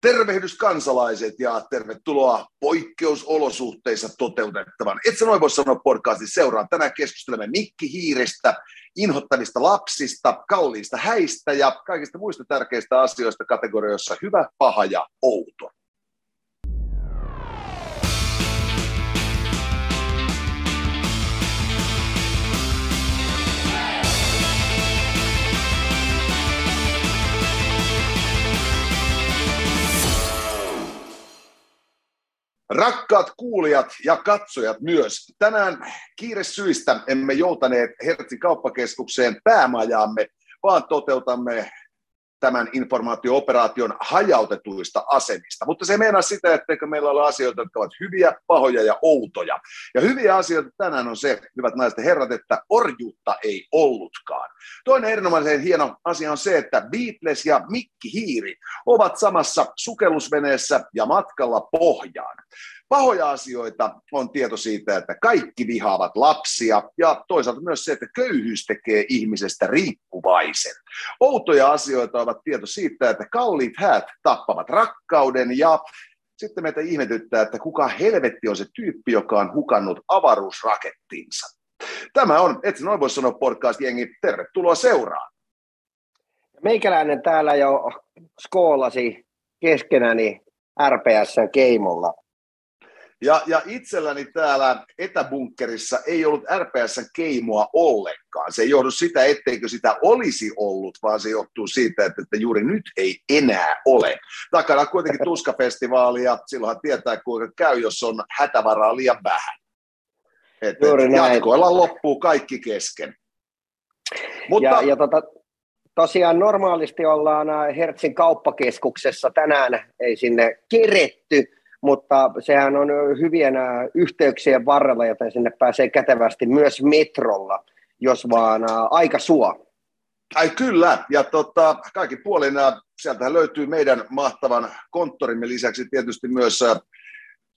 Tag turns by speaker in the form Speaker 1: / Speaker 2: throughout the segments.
Speaker 1: Tervehdys kansalaiset ja tervetuloa poikkeusolosuhteissa toteutettavan. Et sä noin voi sanoa podcastin seuraan. Tänään keskustelemme Mikki Hiirestä, inhottavista lapsista, kalliista häistä ja kaikista muista tärkeistä asioista kategorioissa hyvä, paha ja outo. Rakkaat kuulijat ja katsojat myös, tänään kiire syistä emme joutaneet Hertsin kauppakeskukseen päämajaamme, vaan toteutamme tämän informaatio-operaation hajautetuista asemista. Mutta se meinaa sitä, etteikö meillä ole asioita, jotka ovat hyviä, pahoja ja outoja. Ja hyviä asioita tänään on se, hyvät naiset ja herrat, että orjuutta ei ollutkaan. Toinen erinomaisen hieno asia on se, että Beatles ja Mikki Hiiri ovat samassa sukellusveneessä ja matkalla pohjaan. Pahoja asioita on tieto siitä, että kaikki vihaavat lapsia ja toisaalta myös se, että köyhyys tekee ihmisestä riippuvaisen. Outoja asioita ovat tieto siitä, että kalliit häät tappavat rakkauden ja sitten meitä ihmetyttää, että kuka helvetti on se tyyppi, joka on hukannut avaruusrakettinsa. Tämä on, et noin voi sanoa podcast-jengi, tervetuloa seuraan.
Speaker 2: Meikäläinen täällä jo skoolasi keskenäni RPSn keimolla
Speaker 1: ja, ja itselläni täällä etäbunkkerissa ei ollut RPSn keimoa ollenkaan. Se ei johdu sitä, etteikö sitä olisi ollut, vaan se johtuu siitä, että, että juuri nyt ei enää ole. Takana kuitenkin tuskafestivaali ja silloinhan tietää, kuinka käy, jos on hätävaraa liian vähän. Et, juuri et jatkoilla loppuu kaikki kesken.
Speaker 2: Mutta, ja, ja tota, tosiaan normaalisti ollaan Hertzin kauppakeskuksessa tänään, ei sinne keretty, mutta sehän on hyvien yhteyksien varrella, joten sinne pääsee kätevästi myös metrolla, jos vaan aika suo.
Speaker 1: Ai kyllä, ja tota, kaikki puolin sieltä löytyy meidän mahtavan konttorimme lisäksi tietysti myös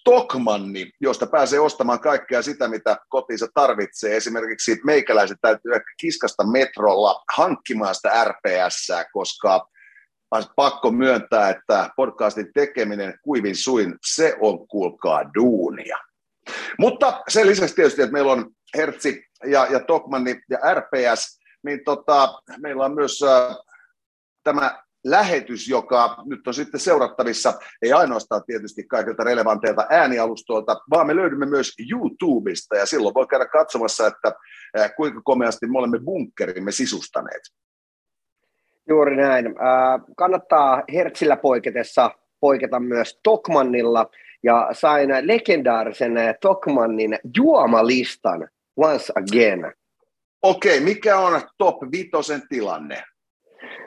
Speaker 1: Tokmanni, josta pääsee ostamaan kaikkea sitä, mitä kotiinsa tarvitsee. Esimerkiksi meikäläiset täytyy ehkä kiskasta metrolla hankkimaan sitä RPS, koska pakko myöntää, että podcastin tekeminen kuivin suin, se on kuulkaa duunia. Mutta sen lisäksi tietysti, että meillä on Hertzi ja, ja Tokmanni ja RPS, niin tota, meillä on myös äh, tämä lähetys, joka nyt on sitten seurattavissa, ei ainoastaan tietysti kaikilta relevanteilta äänialustoilta, vaan me löydymme myös YouTubesta, ja silloin voi käydä katsomassa, että äh, kuinka komeasti me olemme bunkkerimme sisustaneet.
Speaker 2: Juuri näin. Äh, kannattaa Hertzillä poiketessa poiketa myös Tokmannilla, ja sain legendaarisen Tokmannin juomalistan once again.
Speaker 1: Okei, mikä on top vitosen tilanne?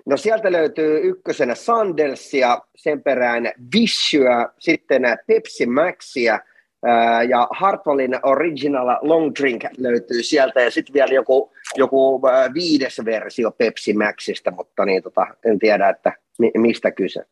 Speaker 2: No sieltä löytyy ykkösenä Sandelsia, sen perään Vishyä, sitten Pepsi Maxia – ja Hartwallin Original Long Drink löytyy sieltä ja sitten vielä joku, joku viides versio Pepsi Maxista, mutta niin, tota, en tiedä, että mistä kyse.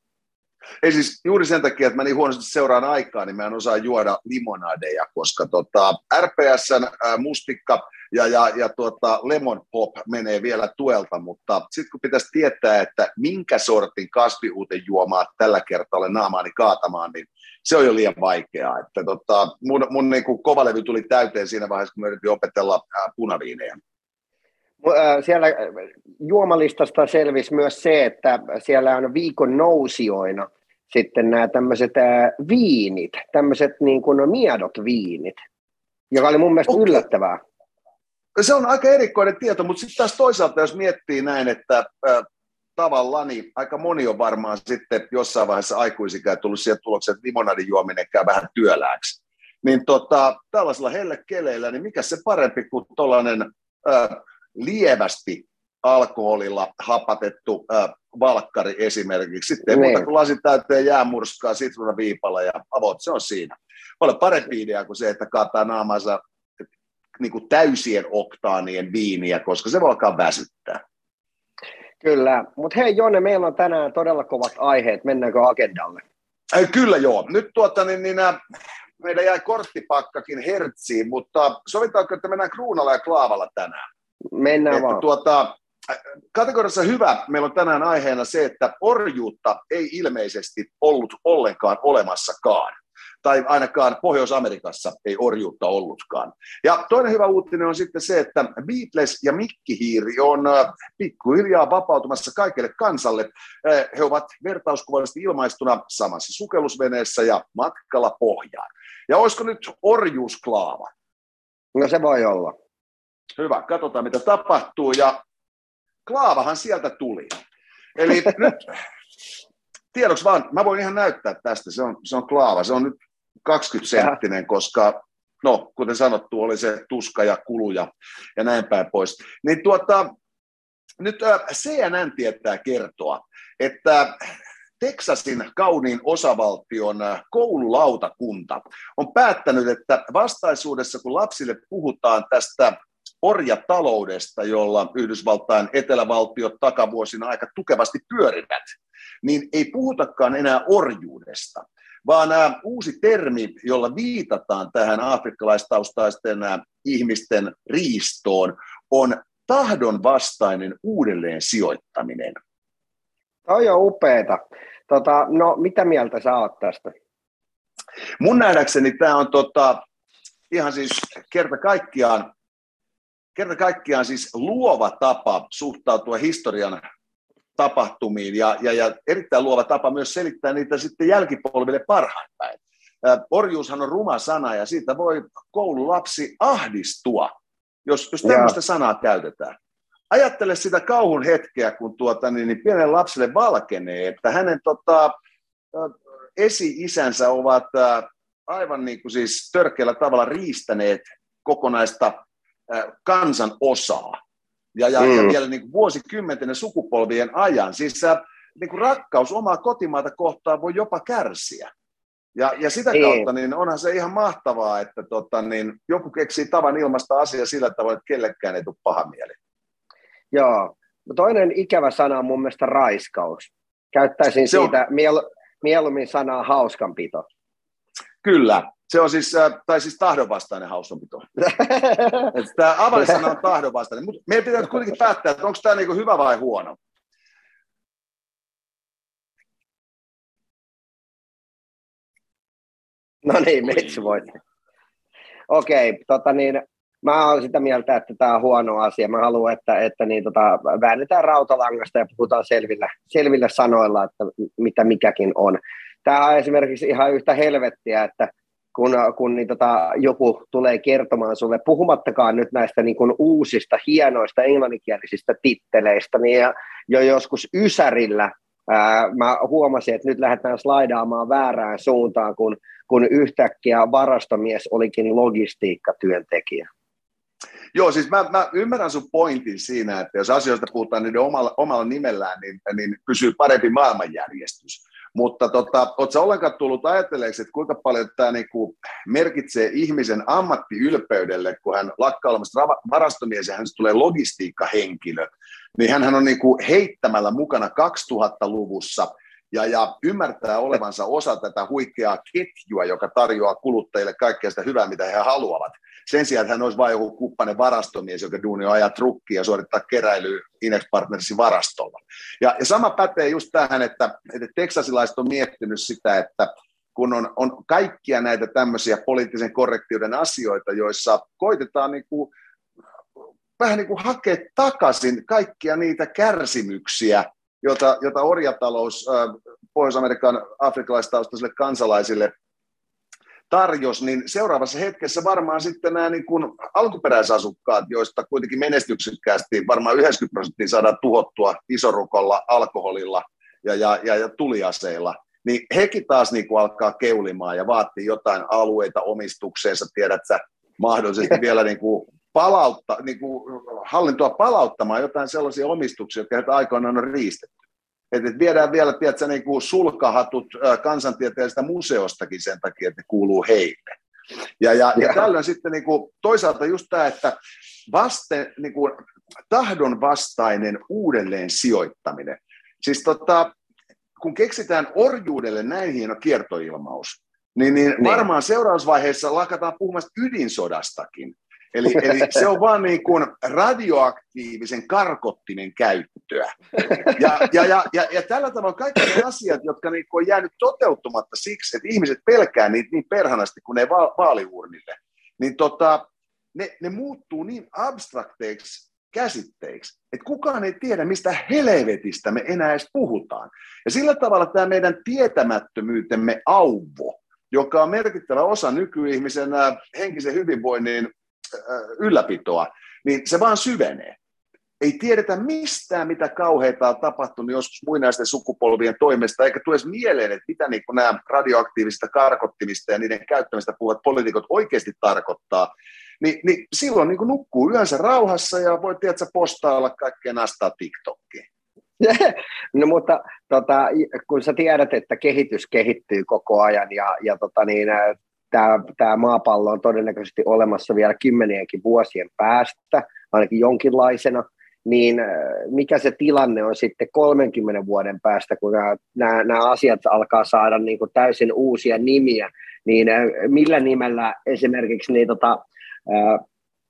Speaker 1: Ei siis juuri sen takia, että mä niin huonosti seuraan aikaa, niin mä en osaa juoda limonadeja, koska tota, RPSn ää, mustikka ja, ja, ja tuota, lemon pop menee vielä tuelta, mutta sitten kun pitäisi tietää, että minkä sortin kasvihuuten juomaa tällä kertaa olen naamaani kaatamaan, niin se on jo liian vaikeaa. Että tota, mun mun niin kuin kovalevy tuli täyteen siinä vaiheessa, kun me yritin opetella ää, punaviinejä.
Speaker 2: Siellä juomalistasta selvisi myös se, että siellä on viikon nousijoina sitten nämä tämmöiset viinit, tämmöiset niin kuin miedot viinit, joka oli mun mielestä okay. yllättävää.
Speaker 1: Se on aika erikoinen tieto, mutta sitten taas toisaalta, jos miettii näin, että tavallaan niin aika moni on varmaan sitten jossain vaiheessa aikuisikään tullut siihen tulokseen, että limonadin juominen käy vähän työlääksi. Niin tota, tällaisella hellekeleillä, niin mikä se parempi kuin tuollainen lievästi alkoholilla hapatettu äh, valkkari esimerkiksi. Sitten ei niin. muuta kuin lasin täyteen jäämurskaa, sitruunaviipala ja avot, se on siinä. Paljon parempi idea kuin se, että kaataa naamansa niin kuin täysien oktaanien viiniä, koska se voi alkaa väsyttää.
Speaker 2: Kyllä, mutta hei Jonne, meillä on tänään todella kovat aiheet, mennäänkö agendalle?
Speaker 1: Ei, kyllä joo, nyt tuota, niin, niin, äh, meillä jäi korttipakkakin hertsiin, mutta sovitaanko, että mennään kruunalla ja klaavalla tänään?
Speaker 2: Mennään että, vaan.
Speaker 1: Tuota, kategoriassa hyvä meillä on tänään aiheena se, että orjuutta ei ilmeisesti ollut ollenkaan olemassakaan tai ainakaan Pohjois-Amerikassa ei orjuutta ollutkaan. Ja toinen hyvä uutinen on sitten se, että Beatles ja Mikkihiiri on äh, pikkuhiljaa vapautumassa kaikille kansalle. Äh, he ovat vertauskuvallisesti ilmaistuna samassa sukellusveneessä ja matkalla pohjaan. Ja olisiko nyt orjuusklaava?
Speaker 2: No se voi olla.
Speaker 1: Hyvä, katsotaan mitä tapahtuu. Ja klaavahan sieltä tuli. Eli nyt tiedoksi vaan, mä voin ihan näyttää tästä, se on, se on klaava, se on nyt 20 senttinen, koska no, kuten sanottu, oli se tuska ja kuluja ja näin päin pois. Niin tuota, nyt äh, CNN tietää kertoa, että Teksasin kauniin osavaltion äh, koululautakunta on päättänyt, että vastaisuudessa kun lapsille puhutaan tästä orjataloudesta, jolla Yhdysvaltain etelävaltiot takavuosina aika tukevasti pyörivät, niin ei puhutakaan enää orjuudesta, vaan nämä uusi termi, jolla viitataan tähän afrikkalaistaustaisten ihmisten riistoon, on tahdonvastainen uudelleen sijoittaminen.
Speaker 2: Toi on upeeta. Tota, no, mitä mieltä sä oot tästä?
Speaker 1: Mun nähdäkseni tämä on tota, ihan siis kerta kaikkiaan, kerta kaikkiaan siis luova tapa suhtautua historian tapahtumiin ja, ja, ja erittäin luova tapa myös selittää niitä sitten jälkipolville parhain päin. Orjuushan on ruma sana ja siitä voi koululapsi ahdistua, jos, jos tämmöistä ja. sanaa käytetään. Ajattele sitä kauhun hetkeä, kun tuota, niin, niin pienen lapselle valkenee, että hänen tota, esi-isänsä ovat aivan niin kuin siis törkeällä tavalla riistäneet kokonaista kansan osaa ja, ja, mm. ja vielä niin kuin vuosikymmenten sukupolvien ajan. Siis äh, niin kuin rakkaus omaa kotimaata kohtaan voi jopa kärsiä. Ja, ja sitä niin. kautta niin onhan se ihan mahtavaa, että tota, niin joku keksii tavan ilmasta asiaa sillä tavalla, että kellekään ei tule paha mieli.
Speaker 2: Joo. Toinen ikävä sana on mun mielestä raiskaus. Käyttäisin se siitä on... miel- mieluummin sanaa hauskanpito.
Speaker 1: Kyllä, se on siis, äh, tai siis tahdonvastainen haustonpito. tämä avainsana on tahdonvastainen. Mutta meidän pitää kuitenkin päättää, että onko tämä niinku hyvä vai huono.
Speaker 2: No niin, Metsi voitti. Okei, tota niin, mä olen sitä mieltä, että tämä on huono asia. Mä haluan, että, että niin, tota, väännetään rautalangasta ja puhutaan selvillä, selvillä sanoilla, että mitä mikäkin on. Tämä on esimerkiksi ihan yhtä helvettiä, että kun, kun niin tota, joku tulee kertomaan sulle, puhumattakaan nyt näistä niin kuin uusista, hienoista englanninkielisistä titteleistä, niin ja, jo joskus Ysärillä ää, mä huomasin, että nyt lähdetään slaidaamaan väärään suuntaan, kun, kun yhtäkkiä varastomies olikin logistiikkatyöntekijä.
Speaker 1: Joo, siis mä, mä ymmärrän sun pointin siinä, että jos asioista puhutaan niiden omalla, omalla nimellään, niin, niin pysyy parempi maailmanjärjestys. Mutta tota, oletko ollenkaan tullut ajatelleeksi, että kuinka paljon tämä niinku merkitsee ihmisen ammattiylpeydelle, kun hän lakkaa olemassa varastomies ja hän tulee logistiikkahenkilö, niin hän on niinku heittämällä mukana 2000-luvussa ja, ja ymmärtää olevansa osa tätä huikeaa ketjua, joka tarjoaa kuluttajille kaikkea sitä hyvää, mitä he haluavat. Sen sijaan, että hän olisi vain joku kuppainen varastomies, joka duuni on ajaa trukkia ja suorittaa keräilyä Inex Partnersin varastolla. Ja, ja sama pätee just tähän, että, että teksasilaiset on miettinyt sitä, että kun on, on kaikkia näitä tämmöisiä poliittisen korrektiuden asioita, joissa koitetaan niin kuin, vähän niin kuin hakea takaisin kaikkia niitä kärsimyksiä, jota, jota orjatalous Pohjois-Amerikan afrikkalaistaustaisille kansalaisille tarjos, niin seuraavassa hetkessä varmaan sitten nämä niin kuin alkuperäisasukkaat, joista kuitenkin menestyksekkäästi varmaan 90 prosenttia saadaan tuhottua isorukolla, alkoholilla ja, ja, ja, ja tuliaseilla, niin hekin taas niin kuin alkaa keulimaan ja vaatii jotain alueita omistukseensa, tiedät sä, mahdollisesti vielä niin kuin palautta, niin kuin hallintoa palauttamaan jotain sellaisia omistuksia, jotka heiltä aikoinaan on riistetty. Että viedään vielä, tiedätkö, niin kuin sulkahatut kansantieteellisestä museostakin sen takia, että ne kuuluu heille. Ja, ja, ja tällöin sitten niin kuin, toisaalta just tämä, että vaste, niin kuin, tahdon vastainen uudelleen sijoittaminen. Siis tota, kun keksitään orjuudelle näin hieno kiertoilmaus, niin, niin, niin. varmaan seurausvaiheessa lakataan puhumasta ydinsodastakin. Eli, eli se on vaan niin kuin radioaktiivisen karkottimen käyttöä. Ja, ja, ja, ja, ja tällä tavalla kaikki ne asiat, jotka niin on jäänyt toteutumatta siksi, että ihmiset pelkää niitä niin perhanasti kuin ne va- vaaliurnille, niin tota, ne, ne muuttuu niin abstrakteiksi käsitteiksi, että kukaan ei tiedä, mistä helvetistä me enää edes puhutaan. Ja sillä tavalla tämä meidän tietämättömyytemme auvo, joka on merkittävä osa nykyihmisen äh, henkisen hyvinvoinnin ylläpitoa, niin se vaan syvenee. Ei tiedetä mistään, mitä kauheita on tapahtunut joskus muinaisten sukupolvien toimesta, eikä tule edes mieleen, että mitä niin nämä radioaktiivisista karkottimista ja niiden käyttämistä puhuvat poliitikot oikeasti tarkoittaa niin, niin silloin niin nukkuu yönsä rauhassa ja voi tietysti postailla kaikkea nastaa TikTokiin.
Speaker 2: No mutta tota, kun sä tiedät, että kehitys kehittyy koko ajan ja, ja tota niin, tämä, maapallo on todennäköisesti olemassa vielä kymmenienkin vuosien päästä, ainakin jonkinlaisena, niin mikä se tilanne on sitten 30 vuoden päästä, kun nämä, nämä, nämä asiat alkaa saada niin kuin täysin uusia nimiä, niin millä nimellä esimerkiksi niin tota,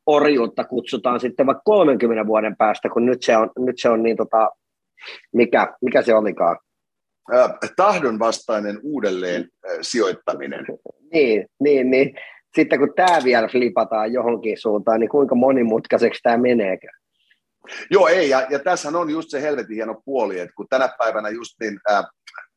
Speaker 2: orjuutta kutsutaan sitten vaikka 30 vuoden päästä, kun nyt se on, nyt se on niin tota, mikä, mikä se olikaan?
Speaker 1: Tahdonvastainen uudelleen sijoittaminen.
Speaker 2: Niin, niin, niin. Sitten kun tämä vielä flipataan johonkin suuntaan, niin kuinka monimutkaiseksi tämä meneekö?
Speaker 1: Joo, ei, ja, ja tässä on just se helvetin hieno puoli, että kun tänä päivänä just niin äh,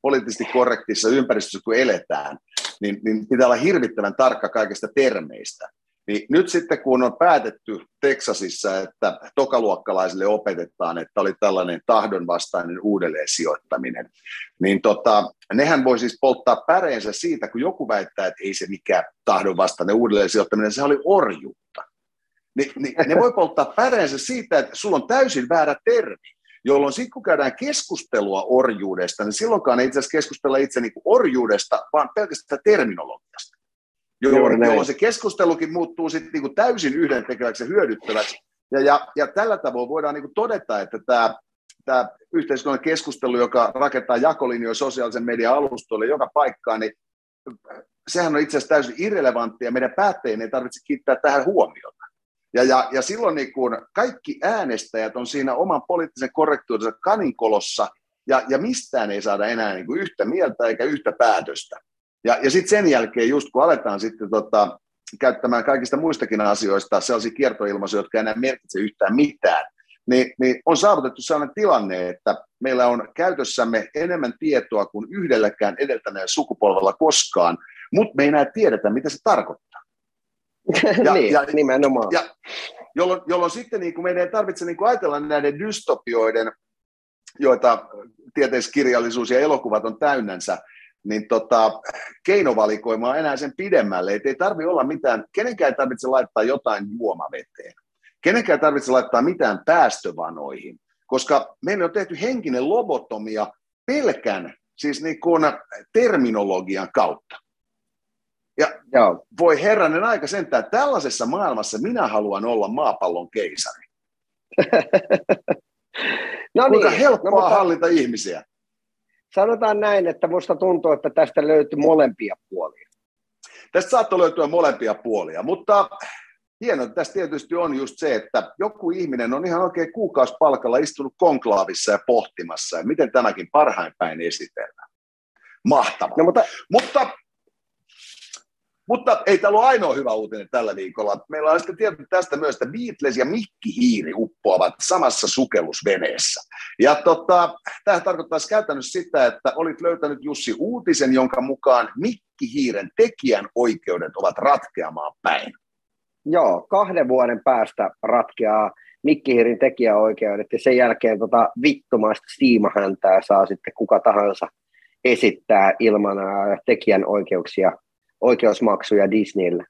Speaker 1: poliittisesti korrektissa ympäristössä kun eletään, niin, niin pitää olla hirvittävän tarkka kaikista termeistä. Niin nyt sitten kun on päätetty Teksasissa, että tokaluokkalaisille opetetaan, että oli tällainen tahdonvastainen uudelleen sijoittaminen, niin tota, nehän voi siis polttaa päreensä siitä, kun joku väittää, että ei se mikään tahdonvastainen uudelleen sijoittaminen, se oli orjuutta. Ni, niin ne voi polttaa päreensä siitä, että sulla on täysin väärä termi, jolloin sitten kun käydään keskustelua orjuudesta, niin silloinkaan ei itse asiassa keskustella itse niin kuin orjuudesta, vaan pelkästään terminologiasta jolloin, jolloin se keskustelukin muuttuu sitten niin täysin yhdentekeväksi ja hyödyttäväksi. Ja, ja, ja tällä tavoin voidaan niin kuin todeta, että tämä, tämä yhteiskunnan keskustelu, joka rakentaa jakolinjoja sosiaalisen median alustoille joka paikkaan, niin sehän on itse asiassa täysin irrelevanttia. Meidän päättäjien ei tarvitse kiittää tähän huomiota. Ja, ja, ja silloin niin kun kaikki äänestäjät on siinä oman poliittisen korrektuutensa kaninkolossa, ja, ja mistään ei saada enää niin kuin yhtä mieltä eikä yhtä päätöstä. Ja, ja sitten sen jälkeen, just kun aletaan sitten tota, käyttämään kaikista muistakin asioista sellaisia kiertoilmaisuja, jotka enää merkitse yhtään mitään, niin, niin on saavutettu sellainen tilanne, että meillä on käytössämme enemmän tietoa kuin yhdelläkään edeltäneen sukupolvella koskaan, mutta me ei enää tiedetä, mitä se tarkoittaa.
Speaker 2: Ja, niin, ja, nimenomaan.
Speaker 1: Ja, jolloin, jolloin sitten niin kuin meidän ei tarvitse niin kuin ajatella näiden dystopioiden, joita tieteiskirjallisuus ja elokuvat on täynnänsä, niin tota, keinovalikoimaa enää sen pidemmälle. Et ei tarvitse olla mitään, kenenkään ei tarvitse laittaa jotain juomaveteen. Kenenkään ei tarvitse laittaa mitään päästövanoihin, koska meillä on tehty henkinen lobotomia pelkän, siis niin kuin terminologian kautta. Ja Joo. voi herranen aika sentään, tällaisessa maailmassa minä haluan olla maapallon keisari. no Kuinka niin. helppoa no, mutta... hallita ihmisiä
Speaker 2: sanotaan näin, että minusta tuntuu, että tästä löytyy molempia puolia.
Speaker 1: Tästä saattoi löytyä molempia puolia, mutta hienoa tästä tietysti on just se, että joku ihminen on ihan oikein kuukausipalkalla istunut konklaavissa ja pohtimassa, ja miten tämäkin parhain päin esitellään. Mahtavaa. No, mutta, mutta mutta ei tämä ole ainoa hyvä uutinen tällä viikolla. Meillä on sitten tieto tästä myös, että Beatles ja Mikki Hiiri uppoavat samassa sukellusveneessä. Ja tota, tämä tarkoittaa käytännössä sitä, että olit löytänyt Jussi uutisen, jonka mukaan Mikki Hiiren tekijän oikeudet ovat ratkeamaan päin.
Speaker 2: Joo, kahden vuoden päästä ratkeaa Mikki Hiirin tekijäoikeudet ja sen jälkeen tota vittumaista siimahäntää saa sitten kuka tahansa esittää ilman tekijän oikeuksia oikeusmaksuja Disneylle.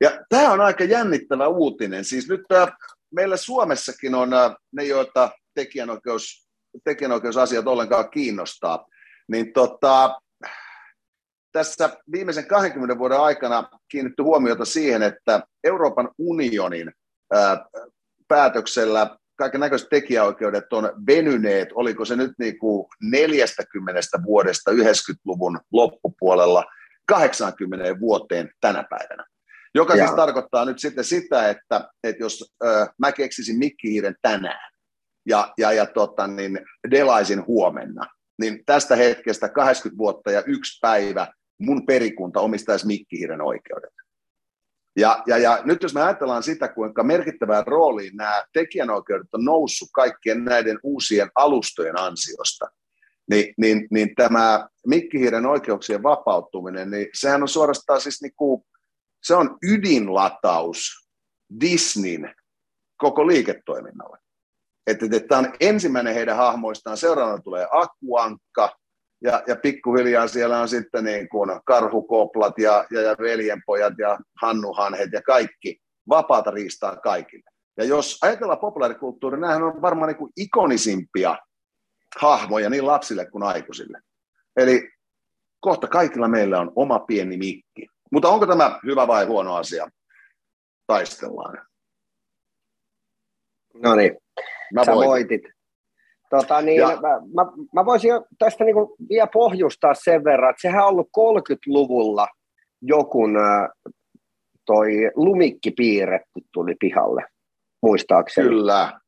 Speaker 1: Ja tämä on aika jännittävä uutinen. Siis nyt äh, meillä Suomessakin on ne, joita tekijänoikeus, tekijänoikeusasiat ollenkaan kiinnostaa. Niin tota, tässä viimeisen 20 vuoden aikana kiinnitty huomiota siihen, että Euroopan unionin päätöksellä kaiken näköiset tekijäoikeudet on venyneet, oliko se nyt niin kuin 40 vuodesta 90-luvun loppupuolella 80 vuoteen tänä päivänä. Joka siis tarkoittaa nyt sitten sitä, että, että jos ö, mä keksisin mikkihiiren tänään ja, ja, ja tota, niin delaisin huomenna, niin tästä hetkestä 80 vuotta ja yksi päivä mun perikunta omistaisi mikkihiiren oikeudet. Ja, ja, ja nyt jos me ajatellaan sitä, kuinka merkittävään rooliin nämä tekijänoikeudet on noussut kaikkien näiden uusien alustojen ansiosta, niin, niin, niin tämä mikkihiiren oikeuksien vapautuminen, niin sehän on suorastaan siis niin kuin, se on ydinlataus Disneyn koko liiketoiminnalle. Että, että tämä on ensimmäinen heidän hahmoistaan, seuraavana tulee Akuankka, ja, ja pikkuhiljaa siellä on sitten niin kuin karhukoplat ja, ja, ja veljenpojat ja hannuhanhet ja kaikki vapaata riistaa kaikille. Ja jos ajatellaan populaarikulttuuria, nämähän on varmaan niin kuin ikonisimpia hahmoja niin lapsille kuin aikuisille. Eli kohta kaikilla meillä on oma pieni mikki. Mutta onko tämä hyvä vai huono asia? Taistellaan.
Speaker 2: No niin, sä voitit. voitit. Tota, niin, ja. mä, mä, mä voisin tästä niin kuin vielä pohjustaa sen verran, että sehän on ollut 30-luvulla joku toi lumikki piirretty tuli pihalle, muistaakseni.
Speaker 1: Kyllä.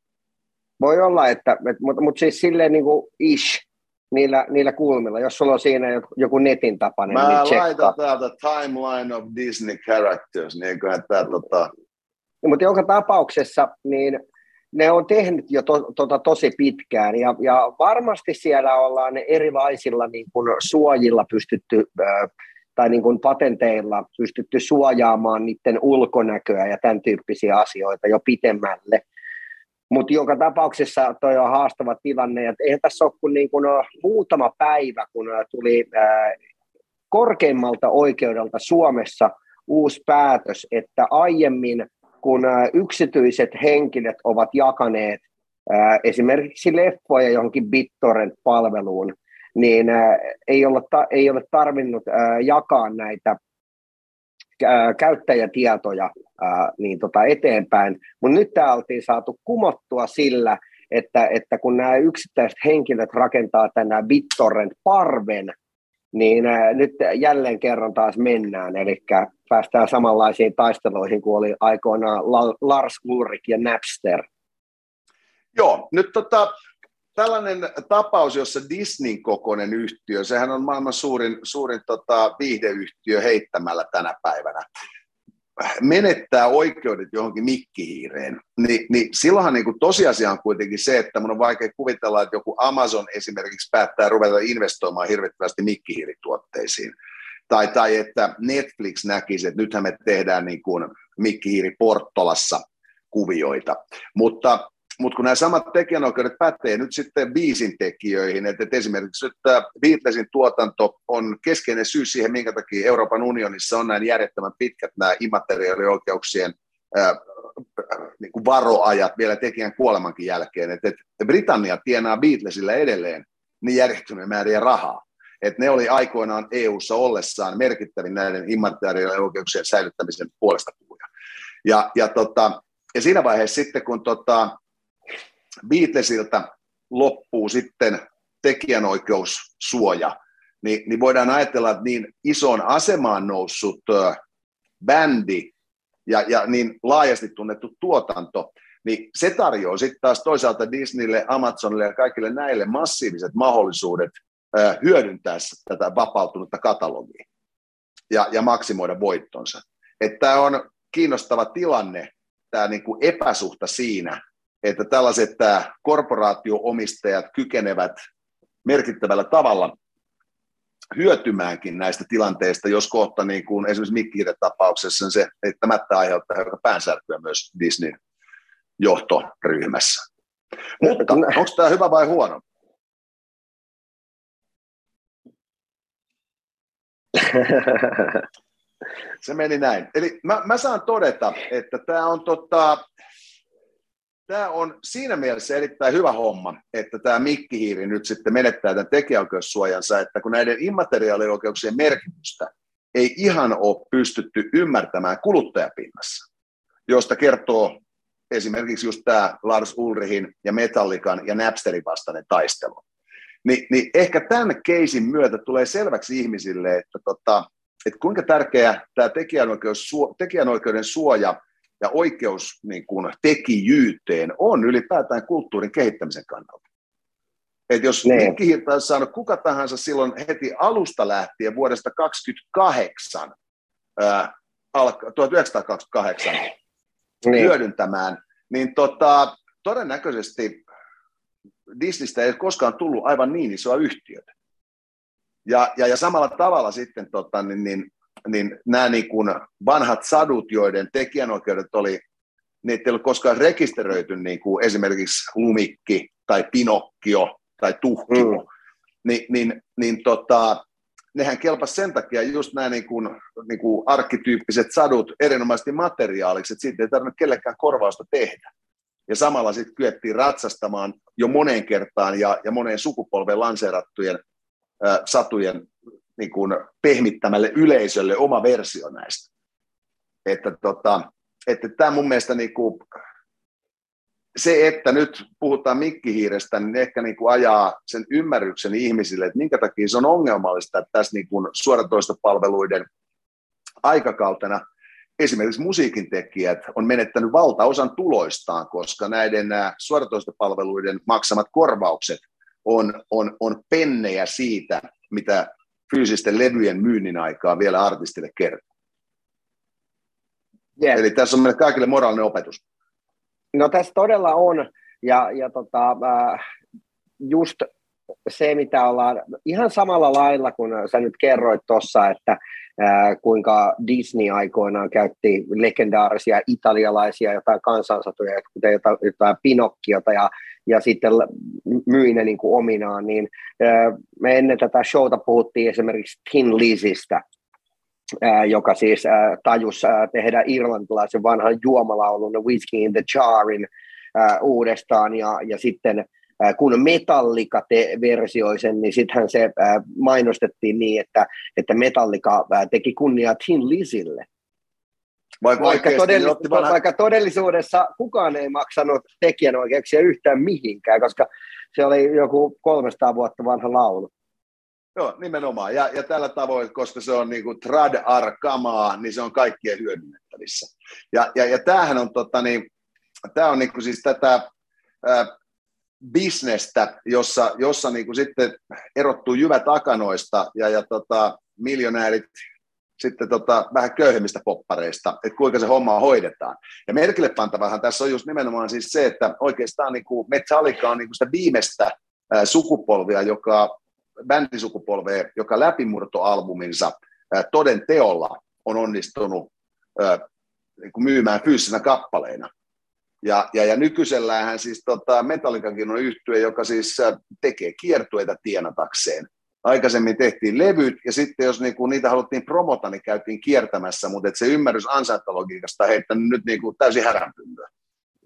Speaker 2: Voi olla, että, mutta, mutta siis silleen niin kuin ish, niillä, niillä kulmilla, jos sulla on siinä joku, joku netin tapainen,
Speaker 1: Mä
Speaker 2: niin
Speaker 1: laitan täältä timeline of Disney characters, niin kuin, että tota...
Speaker 2: No, mutta joka tapauksessa, niin ne on tehnyt jo to, to, tosi pitkään. Ja, ja varmasti siellä ollaan erilaisilla niin kuin suojilla pystytty tai niin kuin patenteilla pystytty suojaamaan niiden ulkonäköä ja tämän tyyppisiä asioita jo pitemmälle. Mutta joka tapauksessa toi on haastava tilanne, että eihän tässä ole kuin, niin kuin muutama päivä, kun tuli ää, korkeimmalta oikeudelta Suomessa uusi päätös, että aiemmin kun yksityiset henkilöt ovat jakaneet esimerkiksi leffoja johonkin BitTorrent-palveluun, niin ei ole tarvinnut jakaa näitä käyttäjätietoja niin tota eteenpäin, mutta nyt tämä oltiin saatu kumottua sillä, että, että kun nämä yksittäiset henkilöt rakentaa tänä BitTorrent-parven, niin nyt jälleen kerran taas mennään, eli päästään samanlaisiin taisteluihin kuin oli aikoinaan Lars Ulrich ja Napster.
Speaker 1: Joo, nyt tota, tällainen tapaus, jossa Disneyn kokoinen yhtiö, sehän on maailman suurin, suurin tota, viihdeyhtiö heittämällä tänä päivänä, menettää oikeudet johonkin mikkihiireen, niin, niin silloinhan niin kuin tosiasia on kuitenkin se, että mun on vaikea kuvitella, että joku Amazon esimerkiksi päättää ruveta investoimaan hirvittävästi mikkihiirituotteisiin. Tai, tai että Netflix näkisi, että nythän me tehdään niin kuin mikkihiiri Porttolassa kuvioita. Mutta mutta kun nämä samat tekijänoikeudet pätee nyt sitten biisin tekijöihin, että, että esimerkiksi nyt tämä Beatlesin tuotanto on keskeinen syy siihen, minkä takia Euroopan unionissa on näin järjettömän pitkät nämä immateriaalioikeuksien ää, niin kuin varoajat vielä tekijän kuolemankin jälkeen. Että, että Britannia tienaa Beatlesille edelleen niin järjettömiä määriä rahaa. Että ne oli aikoinaan EU-ssa ollessaan merkittävin näiden immateriaalioikeuksien säilyttämisen puolesta puhuja. Ja, ja, tota, ja siinä vaiheessa sitten, kun tota, Beatlesiltä loppuu sitten tekijänoikeussuoja, niin, niin voidaan ajatella, että niin ison asemaan noussut äh, bändi ja, ja niin laajasti tunnettu tuotanto, niin se tarjoaa sitten taas toisaalta Disneylle, Amazonille ja kaikille näille massiiviset mahdollisuudet äh, hyödyntää tätä vapautunutta katalogia ja, ja maksimoida voittonsa. Tämä on kiinnostava tilanne, tämä niinku epäsuhta siinä, että tällaiset korporaatioomistajat kykenevät merkittävällä tavalla hyötymäänkin näistä tilanteista, jos kohta niin kuin esimerkiksi Mikkiiden tapauksessa se eittämättä aiheuttaa joka päänsärkyä myös Disneyn johtoryhmässä. Mutta onko tämä hyvä vai huono? Se meni näin. Eli mä, mä saan todeta, että tämä on tota, tämä on siinä mielessä erittäin hyvä homma, että tämä mikkihiiri nyt sitten menettää tämän tekijäoikeussuojansa, että kun näiden immateriaalioikeuksien merkitystä ei ihan ole pystytty ymmärtämään kuluttajapinnassa, josta kertoo esimerkiksi just tämä Lars Ulrihin ja Metallikan ja Napsterin vastainen taistelu. Ni, niin ehkä tämän keisin myötä tulee selväksi ihmisille, että tota, että kuinka tärkeä tämä tekijänoikeuden suoja ja oikeus niin kuin, tekijyyteen on ylipäätään kulttuurin kehittämisen kannalta. Et jos mikkihiirtä olisi saanut kuka tahansa silloin heti alusta lähtien vuodesta 28, ää, 1928 niin. hyödyntämään, niin tota, todennäköisesti Disneystä ei koskaan tullut aivan niin isoa yhtiötä. Ja, ja, ja samalla tavalla sitten tota, niin, niin, niin nämä niin kuin vanhat sadut, joiden tekijänoikeudet oli, niitä ei ole koskaan rekisteröity niin kuin esimerkiksi Lumikki tai Pinokkio tai Tuhkimo, mm. niin, niin, niin tota, nehän kelpas sen takia just nämä niin kuin, niin kuin arkkityyppiset sadut erinomaisesti materiaaliksi, että siitä ei tarvinnut kellekään korvausta tehdä. Ja samalla sitten kyettiin ratsastamaan jo moneen kertaan ja, ja moneen sukupolven lanseerattujen äh, satujen niin kuin pehmittämälle yleisölle oma versio näistä. Että, tota, että tämä mun mielestä niin kuin, se, että nyt puhutaan mikkihiirestä, niin ehkä niin kuin ajaa sen ymmärryksen ihmisille, että minkä takia se on ongelmallista, että tässä niin kuin suoratoistopalveluiden aikakautena esimerkiksi musiikin tekijät on menettänyt valtaosan tuloistaan, koska näiden suoratoistopalveluiden maksamat korvaukset on, on, on pennejä siitä, mitä fyysisten levyjen myynnin aikaa vielä artistille kertoo. Yeah. Eli tässä on meille kaikille moraalinen opetus.
Speaker 2: No tässä todella on, ja, ja tota, äh, just se, mitä ollaan ihan samalla lailla, kun sä nyt kerroit tuossa, että ää, kuinka Disney aikoinaan käytti legendaarisia italialaisia jotain kansansatuja, kuten jotain, jotain Pinokkiota, ja, ja sitten myi ne niin kuin ominaan, niin ää, me ennen tätä showta puhuttiin esimerkiksi Tin Lizistä, joka siis tajus tehdä irlantilaisen vanhan juomalaulun Whiskey in the Jarin uudestaan ja, ja sitten kun Metallica te versioi sen, niin sittenhän se mainostettiin niin, että, että Metallica teki kunniaa Tin Lizille. Vaikka, vaikka, todellis- vanha... vaikka todellisuudessa kukaan ei maksanut tekijänoikeuksia yhtään mihinkään, koska se oli joku 300 vuotta vanha laulu.
Speaker 1: Joo, nimenomaan. Ja, ja tällä tavoin, koska se on niin kuin trad-ar-kamaa, niin se on kaikkien hyödynnettävissä. Ja, ja, ja tämähän on, tota, niin, tämä on niin kuin siis tätä ää, bisnestä, jossa, jossa niin kuin sitten erottuu jyvät akanoista ja, ja tota, miljonäärit sitten tota, vähän köyhemmistä poppareista, että kuinka se homma hoidetaan. Ja merkille pantavahan tässä on just nimenomaan siis se, että oikeastaan niin kuin Metallica on niin kuin sitä viimeistä sukupolvia, joka bändisukupolvea, joka läpimurtoalbuminsa toden teolla on onnistunut niin kuin myymään fyysisenä kappaleina. Ja, ja, ja nykyisellähän siis tota, Metallicakin on yhtye, joka siis tekee kiertueita tienatakseen. Aikaisemmin tehtiin levyt, ja sitten jos niinku, niitä haluttiin promota, niin käytiin kiertämässä, mutta se ymmärrys ansaintalogiikasta heittänyt nyt niinku, täysin häränpyllyä.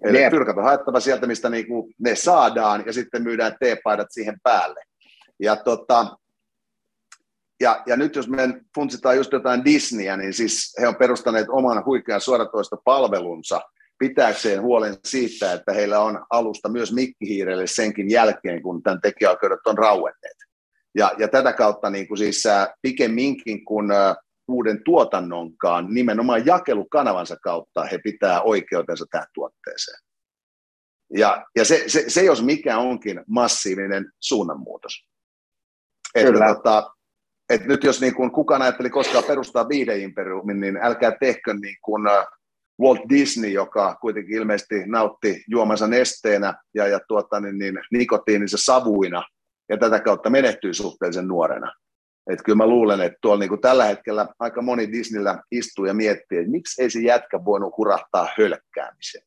Speaker 1: Eli yep. pyrkät on haettava sieltä, mistä niinku, ne saadaan, ja sitten myydään teepaidat siihen päälle. Ja, tota, ja, ja nyt jos me funtsitaan just jotain Disneyä, niin siis he on perustaneet oman huikean suoratoista palvelunsa pitääkseen huolen siitä, että heillä on alusta myös mikkihiirelle senkin jälkeen, kun tämän tekijäoikeudet on rauenneet. Ja, ja tätä kautta niin kuin siis äh, pikemminkin kuin äh, uuden tuotannonkaan, nimenomaan jakelukanavansa kautta he pitää oikeutensa tähän tuotteeseen. Ja, ja se, se, se, jos mikä onkin massiivinen suunnanmuutos. Että, tota, että nyt jos niin kuin kukaan ajatteli koskaan perustaa viihdeimperiumin, niin älkää tehkö niin kuin äh, Walt Disney, joka kuitenkin ilmeisesti nautti juomansa nesteenä ja, ja tuota, niin, niin, nikotiinissa savuina ja tätä kautta menehtyy suhteellisen nuorena. Että kyllä mä luulen, että tuolla niin kuin tällä hetkellä aika moni Disneyllä istuu ja miettii, että miksi ei se jätkä voinut hurahtaa hölkkäämiseen.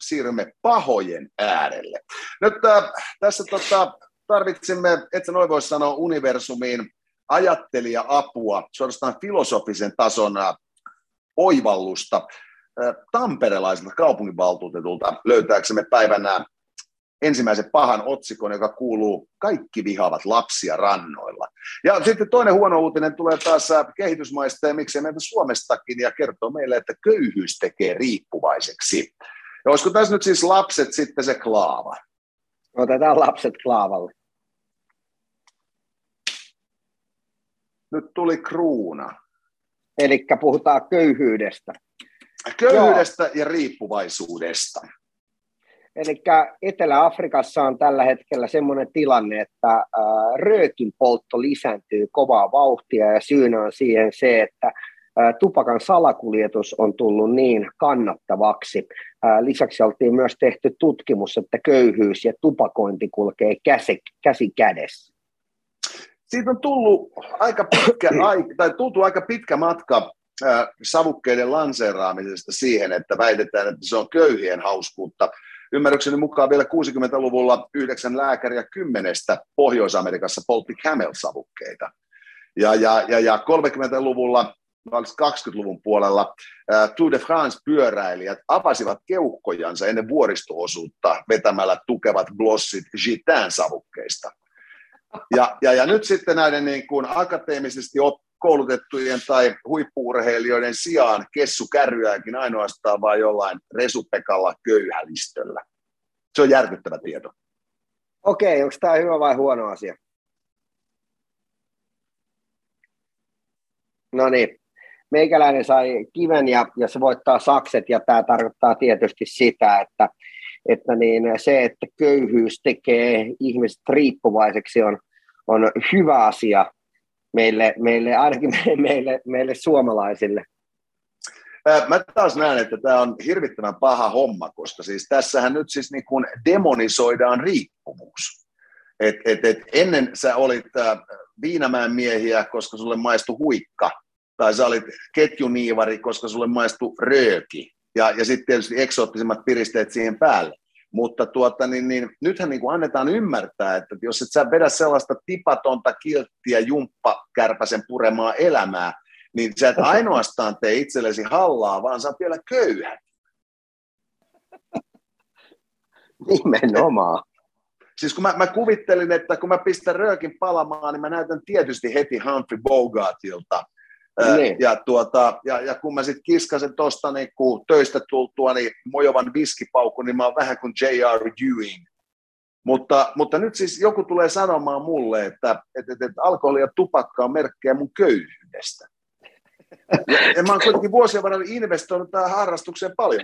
Speaker 1: siirrymme pahojen äärelle. Nyt äh, tässä tota, tarvitsemme, et sä noin voisi sanoa, universumiin ajattelija-apua, suorastaan filosofisen tason oivallusta tamperelaiselta kaupunginvaltuutetulta löytääksemme päivänä ensimmäisen pahan otsikon, joka kuuluu Kaikki vihaavat lapsia rannoilla. Ja sitten toinen huono uutinen tulee taas kehitysmaista ja miksei meiltä Suomestakin ja kertoo meille, että köyhyys tekee riippuvaiseksi. Ja olisiko tässä nyt siis lapset sitten se klaava?
Speaker 2: Otetaan lapset klaavalle.
Speaker 1: Nyt tuli kruuna.
Speaker 2: Eli puhutaan köyhyydestä.
Speaker 1: Köyhyydestä Joo. ja riippuvaisuudesta.
Speaker 2: Eli Etelä-Afrikassa on tällä hetkellä semmoinen tilanne, että röökin poltto lisääntyy kovaa vauhtia ja syynä on siihen se, että tupakan salakuljetus on tullut niin kannattavaksi. Lisäksi oltiin myös tehty tutkimus, että köyhyys ja tupakointi kulkee käsi, käsi kädessä.
Speaker 1: Siitä on tullut aika pitkä, tai tultu aika pitkä matka savukkeiden lanseeraamisesta siihen, että väitetään, että se on köyhien hauskuutta. Ymmärrykseni mukaan vielä 60-luvulla yhdeksän lääkäriä kymmenestä Pohjois-Amerikassa poltti Camel-savukkeita. Ja, ja, ja, ja 30-luvulla 20-luvun puolella Tour de France-pyöräilijät avasivat keuhkojansa ennen vuoristoosuutta vetämällä tukevat glossit Gitain-savukkeista. Ja, ja, ja nyt sitten näiden niin kuin akateemisesti koulutettujen tai huippuurheilijoiden sijaan kessu kärryääkin ainoastaan vain jollain resupekalla köyhälistöllä. Se on järkyttävä tieto.
Speaker 2: Okei, onko tämä hyvä vai huono asia? No niin, meikäläinen sai kiven ja, ja se voittaa sakset ja tämä tarkoittaa tietysti sitä, että, että niin se, että köyhyys tekee ihmiset riippuvaiseksi on, on hyvä asia meille, meille ainakin meille, meille suomalaisille.
Speaker 1: Mä taas näen, että tämä on hirvittävän paha homma, koska siis tässähän nyt siis niin kuin demonisoidaan riippuvuus. Et, et, et ennen sä olit Viinamäen miehiä, koska sulle maistui huikka, tai sä olit ketjuniivari, koska sulle maistui rööki, ja, ja sitten tietysti eksoottisimmat piristeet siihen päälle. Mutta tuota, niin, niin, nythän niin kuin annetaan ymmärtää, että jos et sä vedä sellaista tipatonta kilttiä jumppakärpäsen puremaa elämää, niin sä et ainoastaan tee itsellesi hallaa, vaan sä oot vielä köyhä.
Speaker 2: Nimenomaan.
Speaker 1: Siis kun mä, mä kuvittelin, että kun mä pistän röökin palamaan, niin mä näytän tietysti heti Humphrey Bogartilta – niin. Ja, tuota, ja, ja, kun mä sitten kiskasin tuosta niin töistä tultua niin mojovan viskipaukun, niin mä oon vähän kuin J.R. Ewing. Mutta, mutta nyt siis joku tulee sanomaan mulle, että, että, että, että alkoholi ja tupakka on merkkejä mun köyhyydestä. Ja, ja mä oon kuitenkin vuosien varrella investoinut tähän harrastukseen paljon.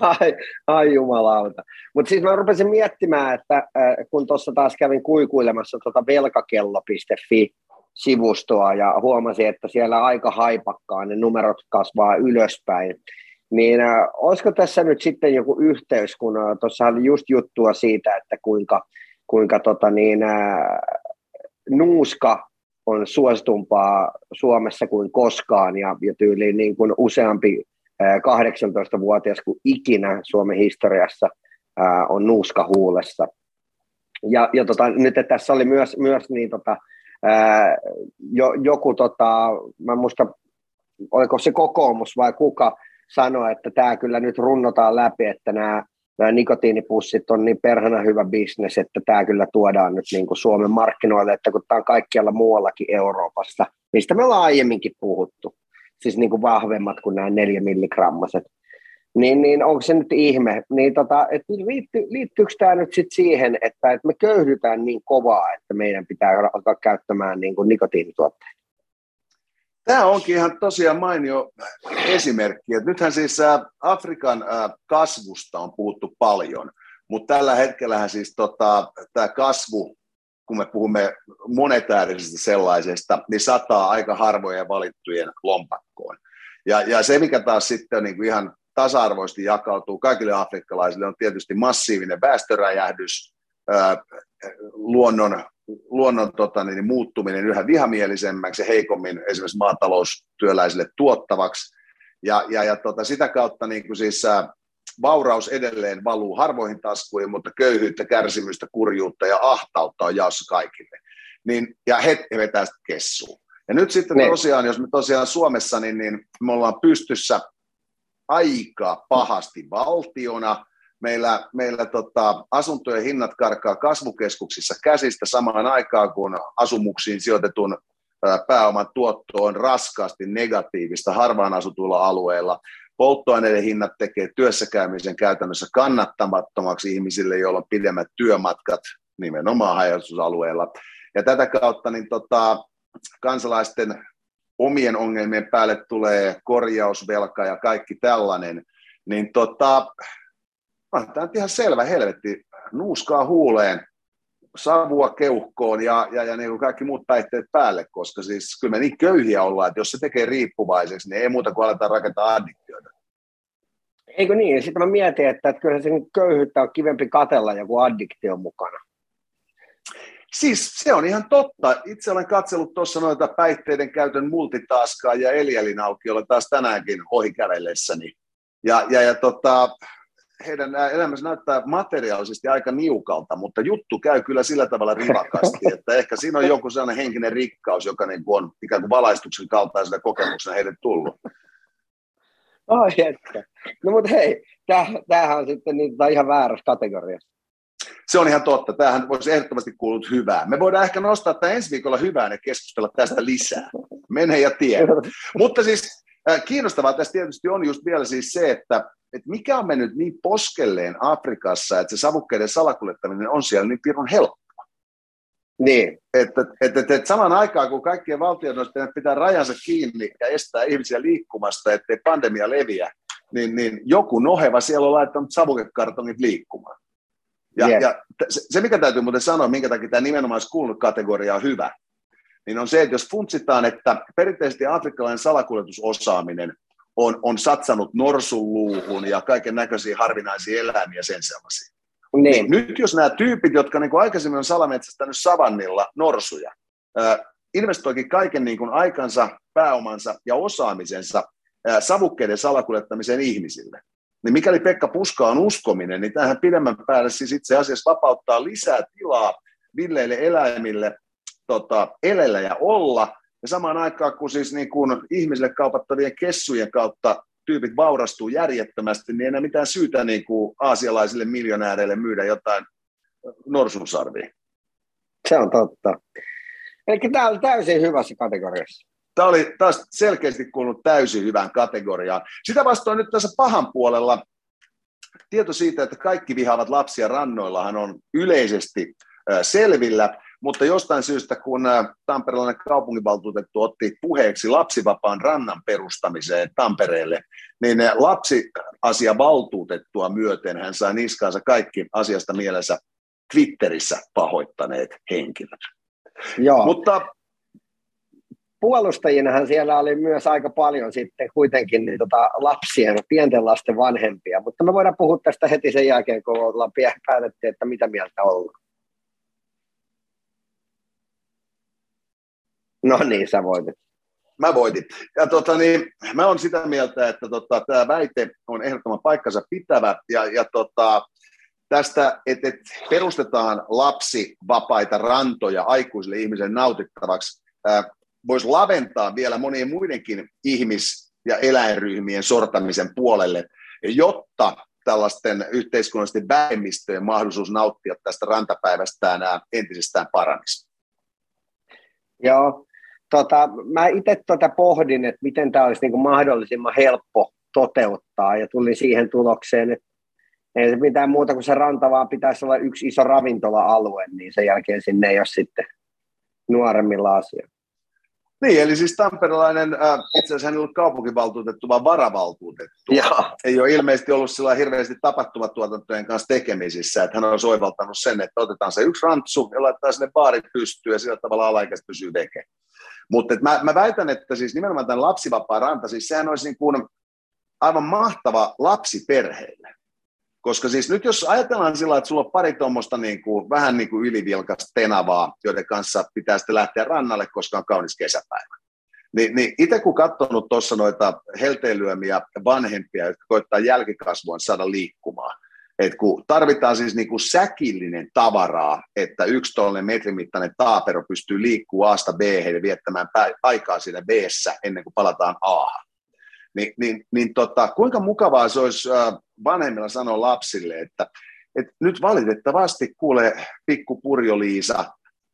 Speaker 2: Ai, ai jumalauta. Mutta siis mä rupesin miettimään, että äh, kun tuossa taas kävin kuikuilemassa tuota velkakello.fi sivustoa ja huomasin, että siellä aika haipakkaan ne numerot kasvaa ylöspäin. Niin äh, olisiko tässä nyt sitten joku yhteys, kun äh, tuossa oli just juttua siitä, että kuinka, kuinka tota niin, äh, nuuska on suositumpaa Suomessa kuin koskaan ja, ja tyyliin niin kuin useampi äh, 18-vuotias kuin ikinä Suomen historiassa äh, on nuuska huulessa. Ja, ja tota, nyt tässä oli myös, myös niin tota, jo, joku, tota, mä muista, oliko se kokoomus vai kuka, sanoi, että tämä kyllä nyt runnotaan läpi, että nämä, nämä nikotiinipussit on niin perhana hyvä bisnes, että tämä kyllä tuodaan nyt niin kuin Suomen markkinoille, että kun tämä on kaikkialla muuallakin Euroopassa, mistä me ollaan aiemminkin puhuttu, siis niin kuin vahvemmat kuin nämä neljä milligrammaset, niin, niin onko se nyt ihme? Niin tota, et liitty, liittyykö tämä nyt sit siihen, että, että me köyhdytään niin kovaa, että meidän pitää alkaa käyttämään niin kuin nikotiinituotteita?
Speaker 1: Tämä onkin ihan tosiaan mainio esimerkki. Että nythän siis Afrikan kasvusta on puhuttu paljon, mutta tällä hetkellä siis tota, tämä kasvu, kun me puhumme monetäärisestä sellaisesta, niin sataa aika harvojen valittujen lompakkoon. Ja, ja se, mikä taas sitten on niin kuin ihan tasa-arvoisesti jakautuu kaikille afrikkalaisille, on tietysti massiivinen väestöräjähdys, luonnon, luonnon tota, niin, muuttuminen yhä vihamielisemmäksi ja heikommin esimerkiksi maataloustyöläisille tuottavaksi. Ja, ja, ja tota, sitä kautta niin kuin siis, vauraus edelleen valuu harvoihin taskuihin, mutta köyhyyttä, kärsimystä, kurjuutta ja ahtautta on jaossa kaikille. Niin, ja he, he vetää sitä kessuun. Ja nyt sitten ne. tosiaan, jos me tosiaan Suomessa, niin, niin me ollaan pystyssä aika pahasti valtiona. Meillä, meillä tota, asuntojen hinnat karkaa kasvukeskuksissa käsistä samaan aikaan, kun asumuksiin sijoitetun pääoman tuotto on raskaasti negatiivista harvaan asutuilla alueilla. polttoaineiden hinnat tekee työssäkäymisen käytännössä kannattamattomaksi ihmisille, joilla on pidemmät työmatkat nimenomaan hajautusalueella. Ja tätä kautta niin tota, kansalaisten omien ongelmien päälle tulee korjausvelka ja kaikki tällainen, niin tota, tämä on ihan selvä helvetti, nuuskaa huuleen, savua keuhkoon ja, ja, ja niin kaikki muut päihteet päälle, koska siis kyllä me niin köyhiä ollaan, että jos se tekee riippuvaiseksi, niin ei muuta kuin aletaan rakentaa addiktioita.
Speaker 2: Eikö niin? Sitten mä mietin, että, että kyllä se köyhyyttä on kivempi katella joku addiktio mukana.
Speaker 1: Siis se on ihan totta. Itse olen katsellut tuossa noita päihteiden käytön multitaskaa ja Elielin aukiolla taas tänäänkin ohi kävellessäni. Ja, ja, ja tota, heidän elämänsä näyttää materiaalisesti aika niukalta, mutta juttu käy kyllä sillä tavalla rivakasti, että ehkä siinä on joku sellainen henkinen rikkaus, joka niin kuin on ikään kuin valaistuksen kaltaisena kokemuksena heille tullut.
Speaker 2: Ai että. No mutta hei, tämähän on sitten niin, ihan väärässä kategoriassa.
Speaker 1: Se on ihan totta. Tämähän voisi ehdottomasti kuulut hyvää. Me voidaan ehkä nostaa tämä ensi viikolla hyvään ja keskustella tästä lisää. Mene ja tiedä. Mutta siis äh, kiinnostavaa tässä tietysti on just vielä siis se, että, että mikä on mennyt niin poskelleen Afrikassa, että se savukkeiden salakuljettaminen on siellä niin pirun helppoa.
Speaker 2: Niin.
Speaker 1: Että, että, että, että saman aikaan, kun kaikkien valtioiden pitää rajansa kiinni ja estää ihmisiä liikkumasta, ettei pandemia leviä, niin, niin joku noheva siellä on laittanut savukekartongit liikkumaan. Ja, yeah. ja se, se, mikä täytyy muuten sanoa, minkä takia tämä nimenomaan kuulunut kategoria on hyvä, niin on se, että jos funtsitaan, että perinteisesti afrikkalainen salakuljetusosaaminen on, on satsannut norsunluuhun ja kaiken näköisiä harvinaisia eläimiä sen sellaisia. Niin. niin nyt jos nämä tyypit, jotka niin kuin aikaisemmin on salametsästänyt savannilla norsuja, äh, investoikin kaiken niin kuin aikansa, pääomansa ja osaamisensa äh, savukkeiden salakuljettamiseen ihmisille, niin mikäli Pekka Puska on uskominen, niin tähän pidemmän päälle siis itse asiassa vapauttaa lisää tilaa villeille eläimille tota, elellä ja olla, ja samaan aikaan kun siis niin kun ihmisille kaupattavien kessujen kautta tyypit vaurastuu järjettömästi, niin ei enää mitään syytä niin kuin aasialaisille miljonääreille myydä jotain norsunsarvia.
Speaker 2: Se on totta. Eli tämä on täysin hyvässä kategoriassa.
Speaker 1: Tämä oli taas selkeästi kuulunut täysin hyvään kategoriaan. Sitä vastoin nyt tässä pahan puolella tieto siitä, että kaikki vihaavat lapsia rannoillahan on yleisesti selvillä, mutta jostain syystä, kun tamperelainen kaupunginvaltuutettu otti puheeksi lapsivapaan rannan perustamiseen Tampereelle, niin lapsiasia valtuutettua myöten hän sai niskaansa kaikki asiasta mielensä Twitterissä pahoittaneet henkilöt.
Speaker 2: Joo. Mutta puolustajinahan siellä oli myös aika paljon sitten kuitenkin niin tota, lapsien, pienten lasten vanhempia, mutta me voidaan puhua tästä heti sen jälkeen, kun ollaan päätetty, että mitä mieltä ollaan. No niin, sä voitit.
Speaker 1: Mä voitin. Ja tota, niin, mä olen sitä mieltä, että tota, tämä väite on ehdottoman paikkansa pitävä. Ja, ja tota, tästä, että et perustetaan lapsi vapaita rantoja aikuisille ihmisille nautittavaksi, voisi laventaa vielä monien muidenkin ihmis- ja eläinryhmien sortamisen puolelle, jotta tällaisten yhteiskunnallisten vähemmistöjen mahdollisuus nauttia tästä rantapäivästään entisestään paranisi.
Speaker 2: Joo, tota, mä itse tota pohdin, että miten tämä olisi niin kuin mahdollisimman helppo toteuttaa, ja tulin siihen tulokseen, että ei se mitään muuta kuin se ranta, vaan pitäisi olla yksi iso ravintola-alue, niin sen jälkeen sinne ei ole sitten nuoremmilla asioilla.
Speaker 1: Niin, eli siis tamperelainen, äh, itse asiassa hän ei ollut kaupunkivaltuutettu, vaan varavaltuutettu.
Speaker 2: Ja.
Speaker 1: Ei ole ilmeisesti ollut sillä hirveästi tapahtumatuotantojen kanssa tekemisissä, että hän on soivaltanut sen, että otetaan se yksi rantsu ja laittaa sinne baarit pystyyn ja sillä tavalla alaikäiset pysyy veke. Mutta mä, mä, väitän, että siis nimenomaan tämän lapsivapaa ranta, siis sehän olisi niin kuin aivan mahtava lapsi perheille. Koska siis nyt jos ajatellaan sillä että sulla on pari tuommoista niin kuin, vähän niin kuin ylivilkasta tenavaa, joiden kanssa pitää sitten lähteä rannalle, koska on kaunis kesäpäivä. Niin, niin itse kun katsonut tuossa noita helteilyömiä vanhempia, jotka koittaa jälkikasvuun saada liikkumaan, että kun tarvitaan siis niin kuin säkillinen tavaraa, että yksi tuollainen metrimittainen taapero pystyy liikkumaan A-sta B ja viettämään aikaa siinä b ennen kuin palataan A. Niin, niin, niin tota, kuinka mukavaa se olisi vanhemmilla sanoa lapsille, että, että nyt valitettavasti kuule pikku Purjo-Liisa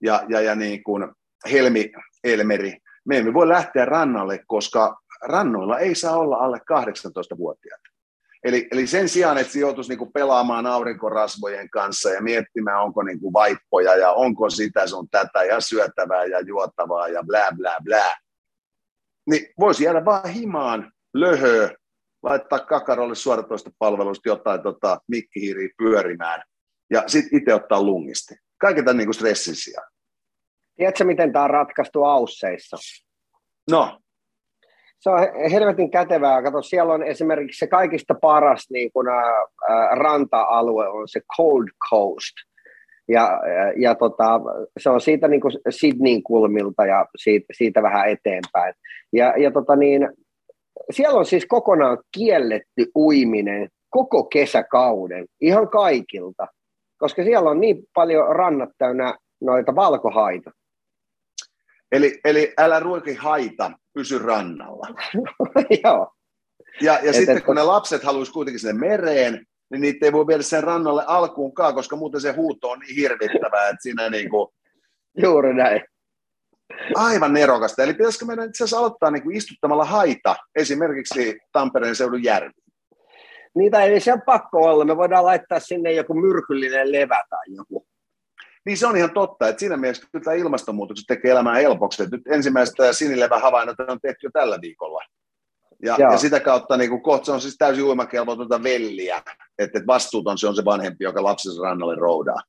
Speaker 1: ja, ja, ja niin kuin Helmi Elmeri, me emme voi lähteä rannalle, koska rannoilla ei saa olla alle 18-vuotiaita. Eli, eli sen sijaan, että se joutuisi niinku pelaamaan aurinkorasvojen kanssa ja miettimään, onko niinku vaippoja ja onko sitä sun tätä ja syötävää ja juotavaa ja blää blää blää, niin voisi jäädä vaan himaan, löhöä, laittaa kakarolle suoratoistopalvelusta jotain tota, mikkihiiriä pyörimään ja sitten itse ottaa lungisti. Kaiken tämän niinku stressin sijaan.
Speaker 2: Tiedätkö, miten tämä on ratkaistu Ausseissa?
Speaker 1: No,
Speaker 2: se on helvetin kätevää. Kato, siellä on esimerkiksi se kaikista paras niin kun, ä, ranta-alue on se Cold Coast. Ja, ja, ja tota, se on siitä niin kuin Sydneyn kulmilta ja siitä, siitä vähän eteenpäin. Ja, ja tota niin, siellä on siis kokonaan kielletty uiminen koko kesäkauden, ihan kaikilta, koska siellä on niin paljon rannat täynnä noita valkohaita.
Speaker 1: Eli, eli älä ruoki haita, pysy rannalla.
Speaker 2: Joo.
Speaker 1: Ja, ja et, sitten et, kun ne lapset haluaisi kuitenkin sinne mereen, niin niitä ei voi viedä sen rannalle alkuunkaan, koska muuten se huuto on niin hirvittävää, että siinä niin kuin...
Speaker 2: Juuri näin.
Speaker 1: Aivan nerokasta. Eli pitäisikö meidän itse asiassa aloittaa niin kuin istuttamalla haita esimerkiksi Tampereen seudun järvi?
Speaker 2: Niitä ei se ole pakko olla. Me voidaan laittaa sinne joku myrkyllinen levä tai joku.
Speaker 1: Niin se on ihan totta, että siinä mielessä kyllä tämä ilmastonmuutos tekee elämää helpoksi. Nyt ensimmäistä sinilevä on tehty jo tällä viikolla. Ja, ja sitä kautta niin kohta se on siis täysin uimakelvotonta velliä, että et vastuuton se on se vanhempi, joka lapsensa rannalle roudaa.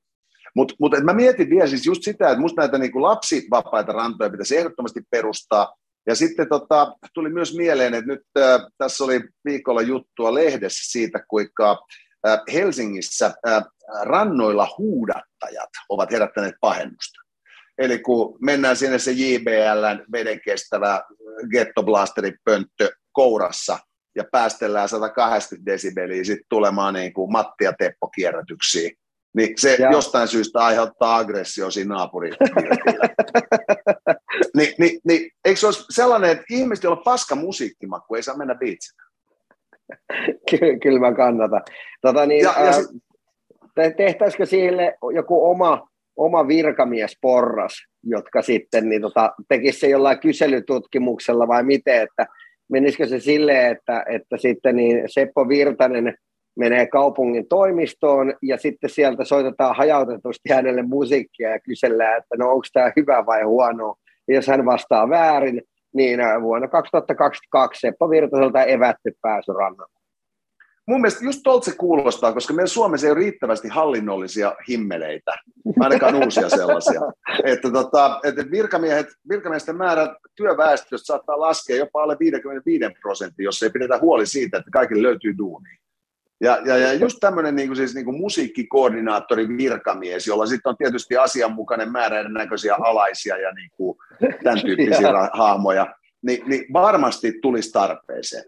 Speaker 1: Mutta mut, mä mietin vielä siis just sitä, että musta näitä niin lapsivapaita rantoja pitäisi ehdottomasti perustaa. Ja sitten tota, tuli myös mieleen, että nyt äh, tässä oli viikolla juttua lehdessä siitä, kuinka äh, Helsingissä äh, rannoilla huudattajat ovat herättäneet pahennusta. Eli kun mennään sinne se JBLn veden kestävä gettoblasteri pönttö kourassa ja päästellään 180 desibeliä sitten tulemaan niin kuin Matti ja Teppo kierrätyksiin, niin se ja. jostain syystä aiheuttaa aggressio siinä naapurin Ni, ni, niin, eikö se olisi sellainen, että ihmiset, joilla on paska musiikkimakku, ei saa mennä biitsinä?
Speaker 2: Kyllä, kyllä mä kannatan. Tota niin, ja, ja sit, tehtäisikö sille joku oma, oma virkamiesporras, jotka sitten niin tota, tekisi se jollain kyselytutkimuksella vai miten, että menisikö se silleen, että, että sitten niin Seppo Virtanen menee kaupungin toimistoon ja sitten sieltä soitetaan hajautetusti hänelle musiikkia ja kysellään, että no onko tämä hyvä vai huono. Ja jos hän vastaa väärin, niin vuonna 2022 Seppo Virtaselta evätty pääsy rannalle
Speaker 1: mun mielestä just tuolta se kuulostaa, koska meillä Suomessa ei ole riittävästi hallinnollisia himmeleitä, ainakaan uusia sellaisia. Että, tota, että virkamiehet, virkamiesten määrä työväestöstä saattaa laskea jopa alle 55 prosenttia, jos ei pidetä huoli siitä, että kaikille löytyy duuni. Ja, ja, ja just tämmöinen niin kuin siis, niin kuin musiikkikoordinaattori virkamies, jolla sitten on tietysti asianmukainen määrä erinäköisiä alaisia ja niin kuin tämän tyyppisiä hahmoja, niin, niin varmasti tulisi tarpeeseen.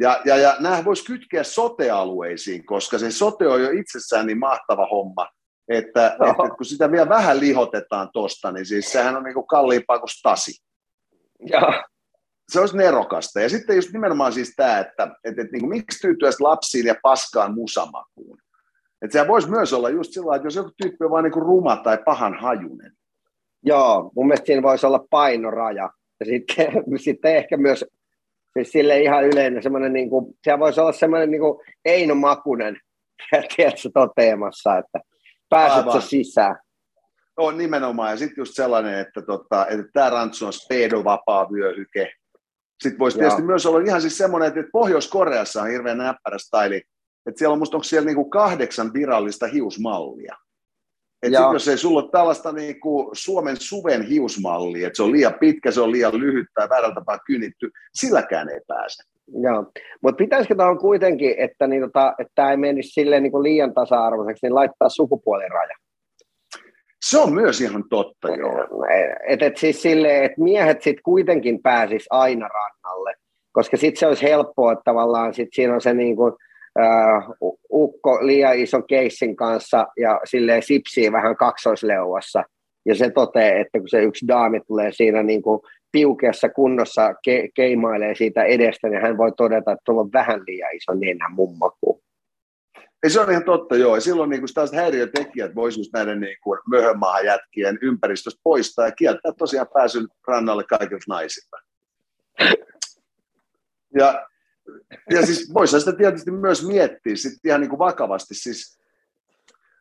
Speaker 1: Ja, ja, ja nämä voisi kytkeä sotealueisiin, koska se sote on jo itsessään niin mahtava homma, että, että kun sitä vielä vähän lihotetaan tuosta, niin siis sehän on niinku kalliimpaa kuin stasi.
Speaker 2: Ja.
Speaker 1: Se olisi nerokasta. Ja sitten just nimenomaan siis tämä, että, että, että niin kuin, miksi tyytyä lapsiin ja paskaan musamakuun. Että sehän voisi myös olla just sillä että jos joku tyyppi on vain niin ruma tai pahan hajunen.
Speaker 2: Joo, mun mielestä siinä voisi olla painoraja. Ja sitten, sitten ehkä myös Siis sille ihan yleinen semmoinen, niin kuin, siellä voisi olla semmoinen niin kuin Eino Makunen, tiedätkö, toteamassa, että pääset sisään.
Speaker 1: On nimenomaan, ja sitten just sellainen, että, tota, että tämä rantsu on speedovapaa vyöhyke. Sitten voisi tietysti myös olla ihan siis semmoinen, että Pohjois-Koreassa on hirveän näppärä staili, että siellä on musta onko siellä niinku kahdeksan virallista hiusmallia. Et sit, jos ei sulla ole tällaista niin kuin Suomen suven hiusmallia, että se on liian pitkä, se on liian lyhyt tai väärällä tapaa kynitty, silläkään ei pääse.
Speaker 2: Joo, mutta pitäisikö tämä kuitenkin, että, niin tota, tämä ei menisi silleen niin liian tasa-arvoiseksi, niin laittaa sukupuoliraja?
Speaker 1: Se on myös ihan totta, joo.
Speaker 2: Et, et siis silleen, että miehet sitten kuitenkin pääsis aina rannalle, koska sitten se olisi helppoa, että tavallaan sit siinä on se niin kuin, uh, ukko liian ison keissin kanssa ja silleen sipsii vähän kaksoisleuassa. Ja se toteaa, että kun se yksi daami tulee siinä niin kuin piukeassa kunnossa ke- keimailee siitä edestä, niin hän voi todeta, että tuolla on vähän liian iso nenä mummaku.
Speaker 1: Ei se on ihan totta, joo. Ja silloin niin tällaiset häiriötekijät voisivat näiden niin kuin möhönmaahan jätkien ympäristöstä poistaa ja kieltää tosiaan pääsyn rannalle kaikilta naisilta. Ja, ja siis voisi sitä tietysti myös miettiä sitten ihan niin kuin vakavasti, siis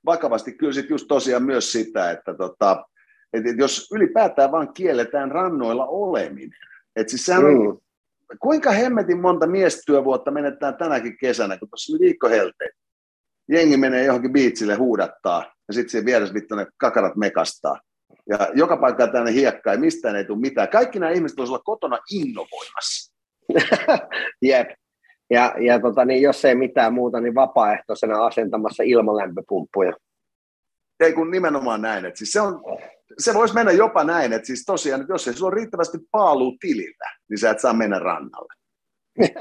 Speaker 1: vakavasti kyllä sitten just tosiaan myös sitä, että tota, että jos ylipäätään vaan kielletään rannoilla oleminen, että siis sehän on, mm. kuinka hemmetin monta miestyövuotta menetään tänäkin kesänä, kun tuossa oli viikko helteet. Jengi menee johonkin biitsille huudattaa, ja sitten siinä vieressä vittu ne kakarat mekastaa. Ja joka paikka tänne hiekkaa, ja mistään ei tule mitään. Kaikki nämä ihmiset voisivat olla kotona innovoimassa.
Speaker 2: Jep. Ja, ja tota, niin jos ei mitään muuta, niin vapaaehtoisena asentamassa ilmalämpöpumppuja.
Speaker 1: Ei kun nimenomaan näin. Että siis se, on, se voisi mennä jopa näin, että siis tosiaan, että jos ei sulla ole riittävästi paaluu tilillä, niin sä et saa mennä rannalle.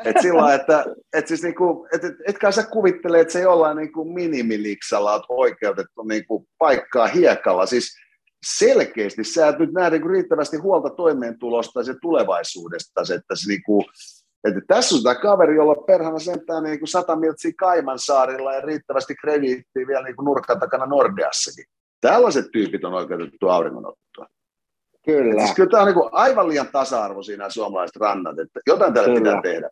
Speaker 1: Et sillä että et siis niinku, et, et, etkä sä kuvittele, että se jollain niinku minimiliksalla on oikeutettu niinku paikkaa hiekalla. Siis selkeästi sä et nyt näe niinku riittävästi huolta toimeentulosta ja tulevaisuudesta, että se niinku, että tässä on tämä kaveri, jolla perhana sentään niin kuin sata miltsiä Kaimansaarilla ja riittävästi krediittiä vielä niin kuin nurkan takana Nordeassakin. Tällaiset tyypit on oikeutettu auringonottoa.
Speaker 2: Kyllä.
Speaker 1: Siis kyllä tämä on niin aivan liian tasa-arvo siinä suomalaiset rannat, että jotain tälle kyllä. pitää tehdä.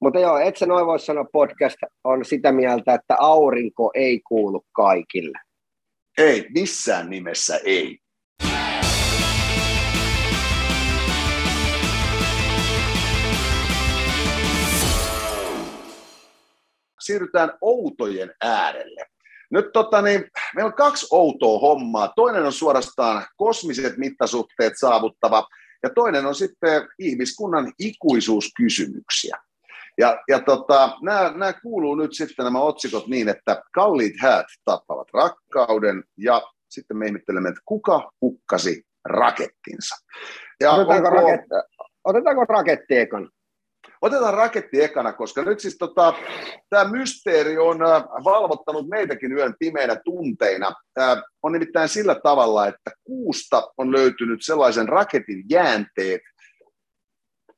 Speaker 2: Mutta joo, et sä noin voi sanoa, podcast on sitä mieltä, että aurinko ei kuulu kaikille.
Speaker 1: Ei, missään nimessä ei. siirrytään outojen äärelle. Nyt tota, niin, meillä on kaksi outoa hommaa. Toinen on suorastaan kosmiset mittasuhteet saavuttava, ja toinen on sitten ihmiskunnan ikuisuuskysymyksiä. Ja, ja tota, nämä, nämä kuuluu nyt sitten nämä otsikot niin, että kalliit häät tappavat rakkauden, ja sitten me ihmettelemme, että kuka hukkasi rakettinsa.
Speaker 2: Ja otetaanko, onko... raket... otetaanko raketti ekan?
Speaker 1: Otetaan raketti ekana, koska nyt siis tota, tämä mysteeri on äh, valvottanut meitäkin yön pimeinä tunteina. Äh, on nimittäin sillä tavalla, että kuusta on löytynyt sellaisen raketin jäänteet,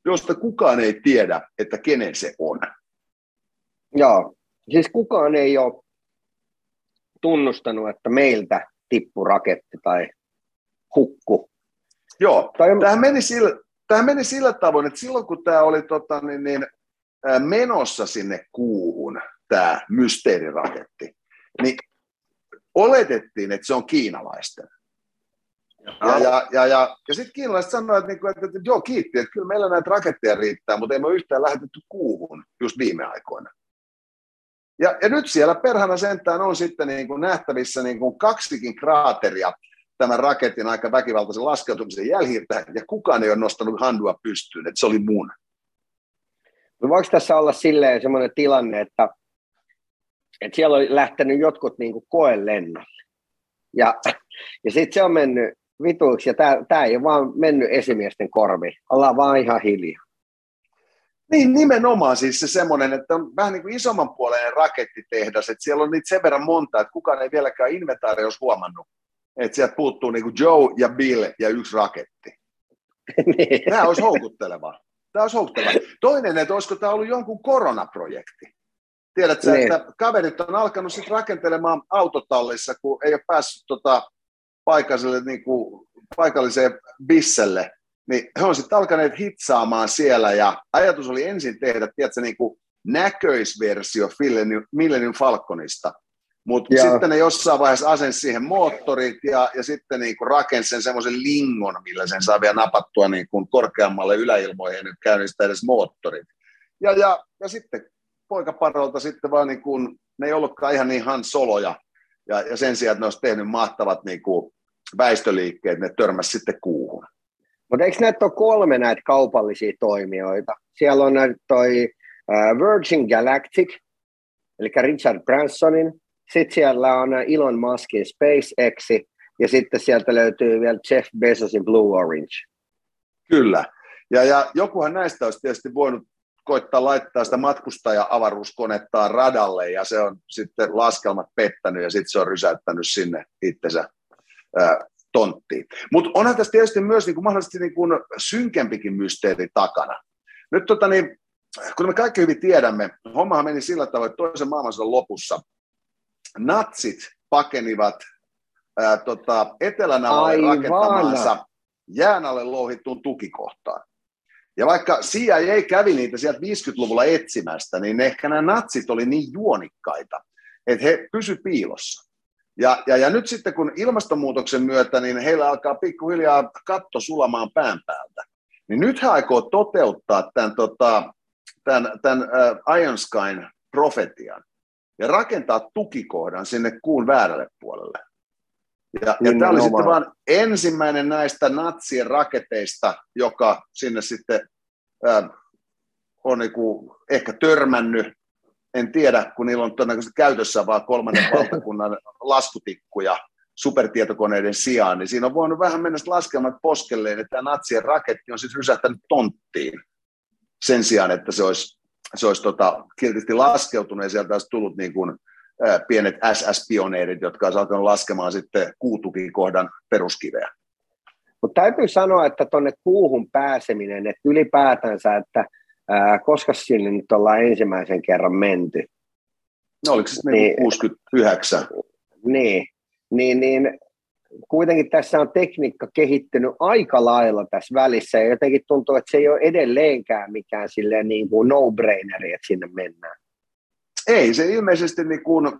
Speaker 1: josta kukaan ei tiedä, että kenen se on.
Speaker 2: Joo, siis kukaan ei ole tunnustanut, että meiltä tippu raketti tai hukku.
Speaker 1: Joo, tai... meni sillä, tämä meni sillä tavoin, että silloin kun tämä oli tota, niin, niin, menossa sinne kuuhun, tämä mysteeriraketti, niin oletettiin, että se on kiinalaisten. Ja, ja, ja, ja, ja sitten kiinalaiset sanoivat, että, että, että, että joo, kiitti, että kyllä meillä näitä raketteja riittää, mutta ei me yhtään lähetetty kuuhun just viime aikoina. Ja, ja nyt siellä perhana sentään on sitten niin kuin nähtävissä niin kuin kaksikin kraateria, tämän raketin aika väkivaltaisen laskeutumisen jäljiltä, ja kukaan ei ole nostanut handua pystyyn, että se oli mun.
Speaker 2: No voiko tässä olla silleen semmoinen tilanne, että, että siellä on lähtenyt jotkut niin kuin koelennolle, ja, ja sitten se on mennyt vituiksi, ja tämä ei ole vaan mennyt esimiesten korviin, ollaan vaan ihan hiljaa.
Speaker 1: Niin, nimenomaan siis se semmoinen, että on vähän niin kuin isomman puoleinen rakettitehdas, että siellä on niitä sen verran monta, että kukaan ei vieläkään inventaariossa huomannut, että sieltä puuttuu niin kuin Joe ja Bill ja yksi raketti. niin. Tämä olisi houkutteleva. Tämä olisi houkutteleva. Toinen, että olisiko tämä ollut jonkun koronaprojekti. Tiedätkö, niin. että kaverit on alkanut sitten rakentelemaan autotallissa, kun ei ole päässyt tota, paikalliselle, niin kuin, paikalliseen bisselle, niin he on sitten alkaneet hitsaamaan siellä, ja ajatus oli ensin tehdä, tiedätkö, niin kuin näköisversio Millennium Falconista, mutta sitten ne jossain vaiheessa asensi siihen moottorit ja, ja sitten niin kuin rakensi sen semmoisen lingon, millä sen saa vielä napattua niin kuin korkeammalle yläilmoihin ja nyt käynnistää edes moottorit. Ja, ja, ja sitten poikaparolta sitten vaan niin kuin, ne ei ollutkaan ihan niin Han Soloja. Ja, ja sen sijaan, että ne olisi tehnyt mahtavat niin kuin väistöliikkeet, ne törmäsi sitten kuuhun.
Speaker 2: Mutta eikö näitä ole kolme näitä kaupallisia toimijoita? Siellä on toi Virgin Galactic, eli Richard Bransonin, sitten siellä on Elon Muskin SpaceX, ja sitten sieltä löytyy vielä Jeff Bezosin Blue Orange.
Speaker 1: Kyllä. Ja, ja jokuhan näistä olisi tietysti voinut koittaa laittaa sitä matkustaja-avaruuskonettaan radalle, ja se on sitten laskelmat pettänyt, ja sitten se on rysäyttänyt sinne itsensä ää, tonttiin. Mutta onhan tässä tietysti myös niin kuin mahdollisesti niin kuin synkempikin mysteeri takana. Nyt tota niin, kun me kaikki hyvin tiedämme, hommahan meni sillä tavalla, että toisen maailmansodan lopussa natsit pakenivat ää, tota, etelänavalle rakentamaansa jään alle louhittuun tukikohtaan. Ja vaikka CIA kävi niitä sieltä 50-luvulla etsimästä, niin ehkä nämä natsit oli niin juonikkaita, että he pysy piilossa. Ja, ja, ja nyt sitten kun ilmastonmuutoksen myötä, niin heillä alkaa pikkuhiljaa katto sulamaan pään päältä. Niin nyt he aikoo toteuttaa tämän, tota, tämän, tämän uh, Iron Skyn profetian ja rakentaa tukikohdan sinne kuun väärälle puolelle. Ja, ja tämä oli sitten vain ensimmäinen näistä natsien raketeista, joka sinne sitten äh, on niinku ehkä törmännyt, en tiedä, kun niillä on todennäköisesti käytössä vaan kolmannen valtakunnan laskutikkuja supertietokoneiden sijaan, niin siinä on voinut vähän mennä laskelmat poskelleen, että tämä natsien raketti on siis rysähtänyt tonttiin sen sijaan, että se olisi, se olisi tota, kiltisti laskeutunut ja sieltä olisi tullut niin kuin, pienet SS-pioneerit, jotka olisivat alkanut laskemaan sitten kuutukikohdan peruskiveä.
Speaker 2: Mutta täytyy sanoa, että tuonne kuuhun pääseminen, että ylipäätänsä, että ää, koska sinne nyt ollaan ensimmäisen kerran menty.
Speaker 1: No oliko se niin, 69?
Speaker 2: Niin, niin, niin kuitenkin tässä on tekniikka kehittynyt aika lailla tässä välissä ja jotenkin tuntuu, että se ei ole edelleenkään mikään silleen niin kuin no-braineri, että sinne mennään.
Speaker 1: Ei, se ilmeisesti niin kuin,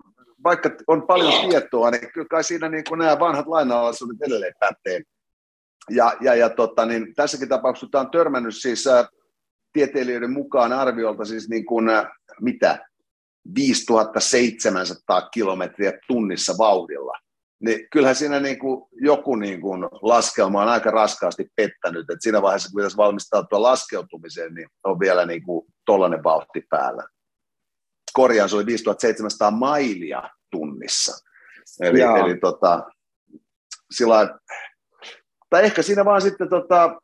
Speaker 1: vaikka on paljon tietoa, niin kyllä kai siinä niin kuin nämä vanhat lainalaisuudet edelleen pätee. Ja, ja, ja tota, niin tässäkin tapauksessa tämä on törmännyt siis ä, tieteilijöiden mukaan arviolta siis niin kuin, ä, mitä, 5700 kilometriä tunnissa vauhdilla. Niin kyllähän siinä niin kuin joku niin kuin laskelma on aika raskaasti pettänyt, että siinä vaiheessa, kun pitäisi valmistautua laskeutumiseen, niin on vielä niin kuin tollainen vauhti päällä korjaan, se oli 5700 mailia tunnissa. Eli, eli tota, sillä, tai ehkä siinä vaan sitten, tota,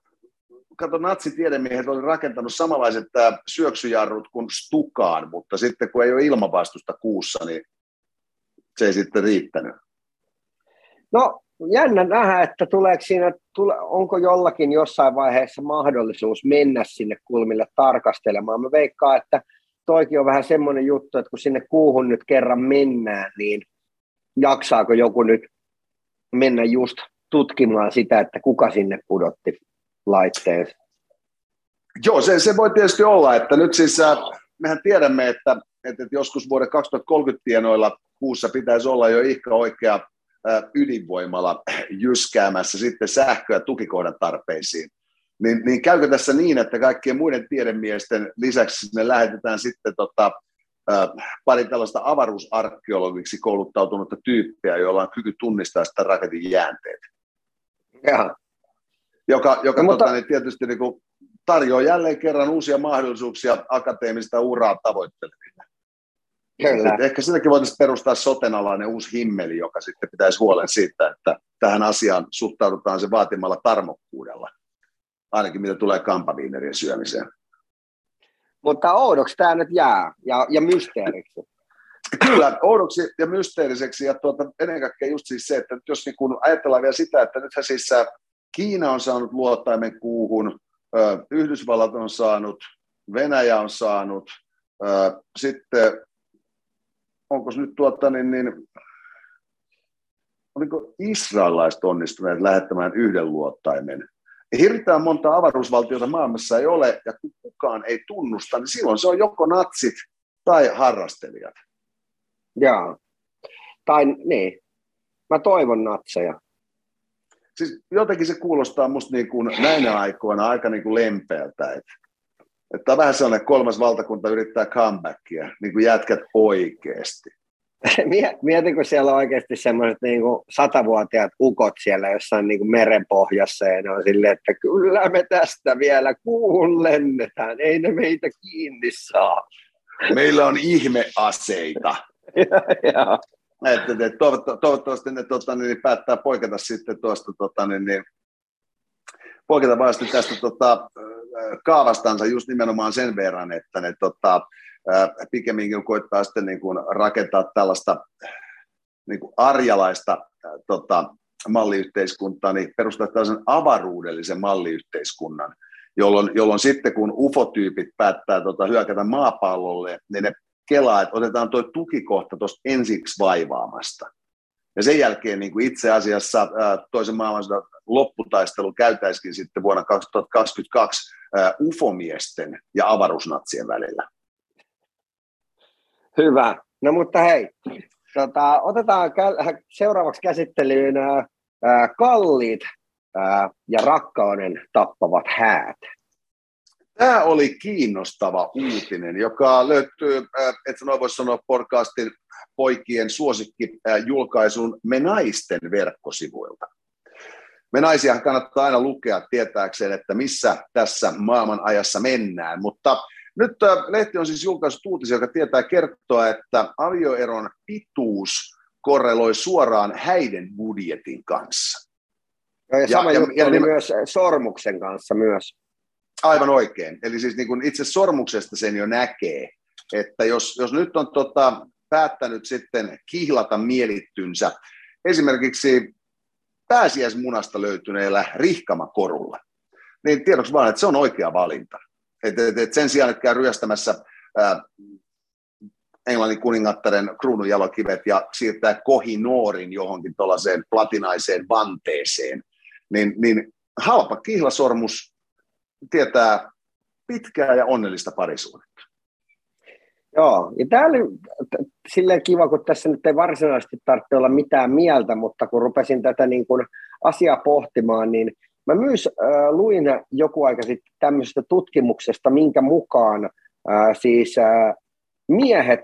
Speaker 1: kato, natsitiedemiehet oli rakentanut samanlaiset tämä syöksyjarrut kuin Stukaan, mutta sitten kun ei ole ilmavastusta kuussa, niin se ei sitten riittänyt.
Speaker 2: No, jännä nähdä, että tuleeko siinä, tule, onko jollakin jossain vaiheessa mahdollisuus mennä sinne kulmille tarkastelemaan. Mä veikkaan, että toikin on vähän semmoinen juttu, että kun sinne kuuhun nyt kerran mennään, niin jaksaako joku nyt mennä just tutkimaan sitä, että kuka sinne pudotti laitteen?
Speaker 1: Joo, se, se voi tietysti olla, että nyt siis äh, mehän tiedämme, että, että joskus vuoden 2030 tienoilla kuussa pitäisi olla jo ihka oikea ydinvoimala jyskäämässä sitten sähköä tukikohdan tarpeisiin. Niin, niin käykö tässä niin, että kaikkien muiden tiedemiesten lisäksi sinne lähetetään sitten tota, pari tällaista avaruusarkeologiksi kouluttautunutta tyyppiä, joilla on kyky tunnistaa sitä raketin jäänteet?
Speaker 2: Ja.
Speaker 1: Joka, joka no, mutta... tota, niin tietysti niin kuin tarjoaa jälleen kerran uusia mahdollisuuksia akateemista uraa tavoitteleville. Kyllä. ehkä sitäkin voitaisiin perustaa sotenalainen uusi himmeli, joka sitten pitäisi huolen siitä, että tähän asiaan suhtaudutaan se vaatimalla tarmokkuudella ainakin mitä tulee kampaviinerien syömiseen.
Speaker 2: Mutta oudoksi tämä nyt jää ja, ja mysteeriksi.
Speaker 1: Kyllä, oudoksi ja mysteeriseksi ja tuota, ennen kaikkea just siis se, että jos niin kun ajatellaan vielä sitä, että nythän siis Kiina on saanut luottaimen kuuhun, Yhdysvallat on saanut, Venäjä on saanut, sitten onko nyt tuota, niin, niin oliko israelaiset onnistuneet lähettämään yhden luottaimen hirveän monta avaruusvaltiota maailmassa ei ole, ja kun kukaan ei tunnusta, niin silloin se on joko natsit tai harrastelijat.
Speaker 2: Joo. Tai niin. Mä toivon natseja.
Speaker 1: Siis jotenkin se kuulostaa musta niin kuin näinä aikoina aika niin kuin lempeältä, että, että on vähän sellainen kolmas valtakunta yrittää comebackia, niin kuin jätkät oikeasti.
Speaker 2: Mietin, kun siellä on oikeasti semmoiset niin satavuotiaat ukot siellä jossain niin kuin merenpohjassa ja ne on silleen, että kyllä me tästä vielä kuuhun lennetään, ei ne meitä kiinni saa.
Speaker 1: Meillä on ihmeaseita.
Speaker 2: ja,
Speaker 1: että, että toivottavasti ne tota, niin, päättää poiketa sitten tuosta tota, niin, niin, poiketa vasta tästä tota, kaavastansa just nimenomaan sen verran, että ne tota, pikemminkin koittaa sitten niin kuin rakentaa tällaista niin kuin arjalaista tota, malliyhteiskuntaa, niin perustaa tällaisen avaruudellisen malliyhteiskunnan, jolloin, jolloin sitten kun ufotyypit päättää tota, hyökätä maapallolle, niin ne kelaa, että otetaan tuo tukikohta tuosta ensiksi vaivaamasta. Ja sen jälkeen niin kuin itse asiassa toisen maailmansodan lopputaistelu käytäisikin sitten vuonna 2022 ää, ufomiesten ja avaruusnatsien välillä.
Speaker 2: Hyvä. No mutta hei, tota, otetaan seuraavaksi käsittelyyn kalliit ja rakkauden tappavat häät.
Speaker 1: Tämä oli kiinnostava uutinen, joka löytyy, että noin voisi sanoa podcastin poikien suosikkijulkaisun Me naisten verkkosivuilta. Me naisia kannattaa aina lukea tietääkseen, että missä tässä maailman ajassa mennään, mutta nyt lehti on siis julkaissut uutisia, joka tietää kertoa, että avioeron pituus korreloi suoraan häiden budjetin kanssa.
Speaker 2: Ja, ja sama ja, juttu ja, oli ja, myös sormuksen kanssa myös.
Speaker 1: Aivan oikein. Eli siis niin kuin itse sormuksesta sen jo näkee, että jos, jos nyt on tota, päättänyt sitten kihlata mielittynsä esimerkiksi pääsiäismunasta löytyneellä rihkamakorulla, niin tiedoksi vaan, että se on oikea valinta. Et, et, et sen sijaan, että käy ryöstämässä ää, Englannin kuningattaren kruununjalokivet ja siirtää kohinoorin johonkin tuollaiseen platinaiseen vanteeseen, niin, niin halpa kihlasormus tietää pitkää ja onnellista parisuudetta.
Speaker 2: Joo, ja tämä oli silleen kiva, kun tässä nyt ei varsinaisesti tarvitse olla mitään mieltä, mutta kun rupesin tätä niin kuin asiaa pohtimaan, niin mä myös äh, luin joku aika sitten tämmöisestä tutkimuksesta, minkä mukaan äh, siis äh, miehet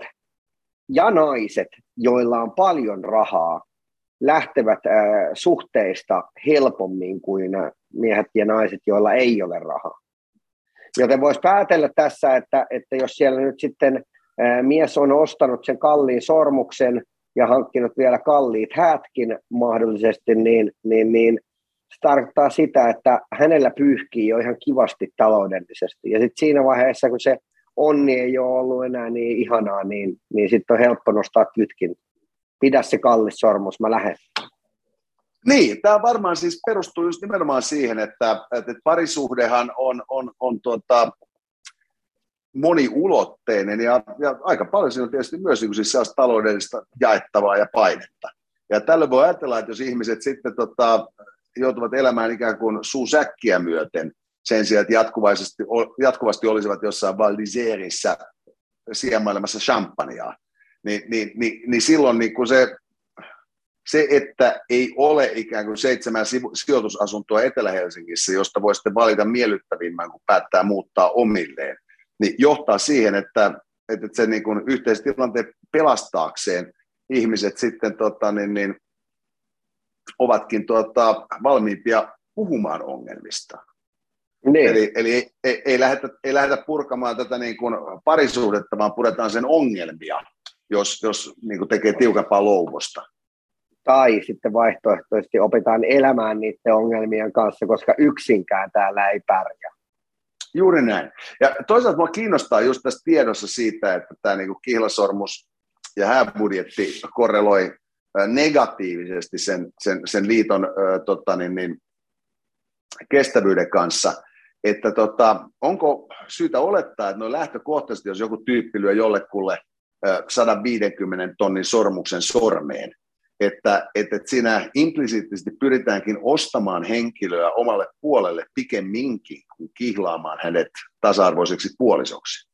Speaker 2: ja naiset, joilla on paljon rahaa, lähtevät äh, suhteista helpommin kuin miehet ja naiset, joilla ei ole rahaa. Joten voisi päätellä tässä, että, että jos siellä nyt sitten mies on ostanut sen kalliin sormuksen ja hankkinut vielä kalliit hätkin mahdollisesti, niin, niin, niin se tarkoittaa sitä, että hänellä pyyhkii jo ihan kivasti taloudellisesti. Ja sitten siinä vaiheessa, kun se onni ei ole ollut enää niin ihanaa, niin, niin sitten on helppo nostaa kytkin. Pidä se kallis sormus, mä lähden.
Speaker 1: Niin, tämä varmaan siis perustuu just nimenomaan siihen, että, että parisuhdehan on, on, on tuota, moniulotteinen ja, ja aika paljon siinä on tietysti myös niin siis taloudellista jaettavaa ja painetta. Ja tällöin voi ajatella, että jos ihmiset sitten tota, joutuvat elämään ikään kuin suusäkkiä myöten sen sijaan, että jatkuvasti, jatkuvasti olisivat jossain Val d'Iserissä siemailemassa champagnea, niin, niin, niin, niin silloin niin kun se se, että ei ole ikään kuin seitsemän sijoitusasuntoa Etelä-Helsingissä, josta voi sitten valita miellyttävimmän, kun päättää muuttaa omilleen, niin johtaa siihen, että, että se niin kuin yhteistilanteen pelastaakseen ihmiset sitten tota, niin, niin, ovatkin tota, valmiimpia puhumaan ongelmista. Niin. Eli, eli ei, ei, ei, lähdetä, ei lähdetä purkamaan tätä niin kuin parisuhdetta, vaan puretaan sen ongelmia, jos, jos niin kuin tekee tiukempaa louvosta
Speaker 2: tai sitten vaihtoehtoisesti opitaan elämään niiden ongelmien kanssa, koska yksinkään täällä ei pärjää.
Speaker 1: Juuri näin. Ja toisaalta minua kiinnostaa just tässä tiedossa siitä, että tämä niin kihlasormus ja hääbudjetti korreloi negatiivisesti sen, sen, sen liiton äh, tota, niin, niin, kestävyyden kanssa. Että tota, onko syytä olettaa, että no lähtökohtaisesti, jos joku tyyppi lyö jollekulle 150 tonnin sormuksen sormeen, että, että siinä implisiittisesti pyritäänkin ostamaan henkilöä omalle puolelle pikemminkin kuin kihlaamaan hänet tasa-arvoiseksi puolisoksi.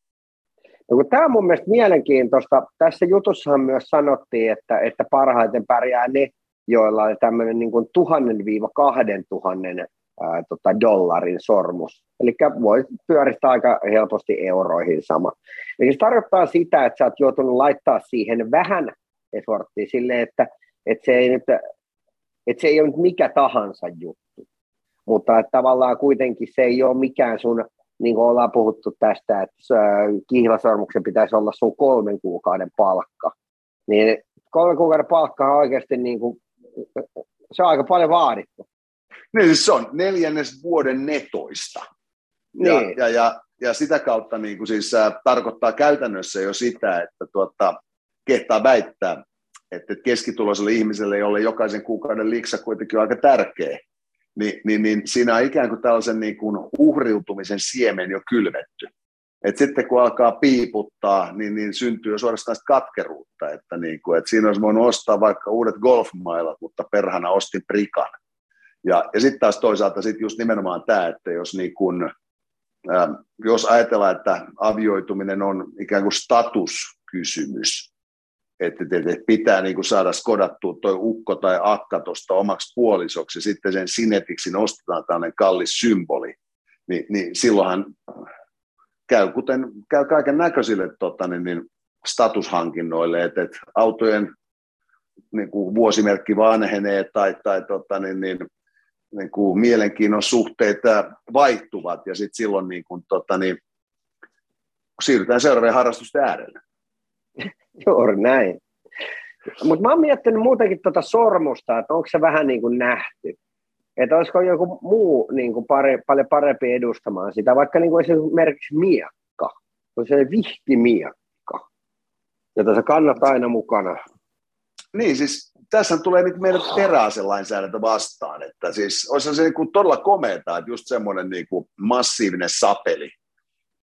Speaker 2: No, tämä on mun mielestä mielenkiintoista. Tässä jutussahan myös sanottiin, että, että parhaiten pärjää ne, joilla on tämmöinen niin kuin tuhannen viiva kahden tuhannen ää, tota, dollarin sormus. Eli voi pyöristää aika helposti euroihin sama. Eli se tarkoittaa sitä, että sä oot joutunut laittaa siihen vähän eforttia sille, että että se ei nyt, että se ei ole nyt mikä tahansa juttu. Mutta että tavallaan kuitenkin se ei ole mikään sun, niin kuin ollaan puhuttu tästä, että kihlasormuksen pitäisi olla sun kolmen kuukauden palkka. Niin kolmen kuukauden palkka on oikeasti niin kuin, se on aika paljon vaadittu.
Speaker 1: Niin siis se on neljännes vuoden netoista. Niin. Ja, ja, ja, ja sitä kautta niin kuin siis, äh, tarkoittaa käytännössä jo sitä, että tuota, kehtaa väittää, että keskituloiselle ihmiselle, jolle jokaisen kuukauden liiksa kuitenkin on aika tärkeä, niin, niin, niin siinä on ikään kuin tällaisen niin kuin uhriutumisen siemen jo kylvetty. Et sitten kun alkaa piiputtaa, niin, niin syntyy suorastaan katkeruutta, että, niin kuin, että siinä olisi voinut ostaa vaikka uudet golfmailat, mutta perhana ostin prikan. Ja, ja sitten taas toisaalta sit just nimenomaan tämä, että jos, niin kun, äh, jos ajatellaan, että avioituminen on ikään kuin statuskysymys, että, että pitää niin kuin saada skodattua tuo ukko tai akka tuosta omaksi puolisoksi, sitten sen sinetiksi nostetaan tällainen kallis symboli, niin, niin silloinhan käy, kuten käy kaiken näköisille tota, niin, niin statushankinnoille, että, että autojen niin kuin vuosimerkki vanhenee tai, tai tota, niin, niin, niin kuin mielenkiinnon suhteet vaihtuvat ja sitten silloin niin kuin, tota, niin, siirrytään seuraavien harrastusten äärelle.
Speaker 2: Juuri näin. Mutta mä oon miettinyt muutenkin tuota sormusta, että onko se vähän niin kuin nähty. Että olisiko joku muu niin kuin pare, paljon parempi edustamaan sitä, vaikka niin kuin esimerkiksi miekka, kun se miekka, jota sä kannat aina mukana.
Speaker 1: Niin, siis tässä tulee nyt meidän teräasen lainsäädäntö vastaan, että siis olisi se niin kuin todella komeeta, että just semmoinen niin kuin massiivinen sapeli,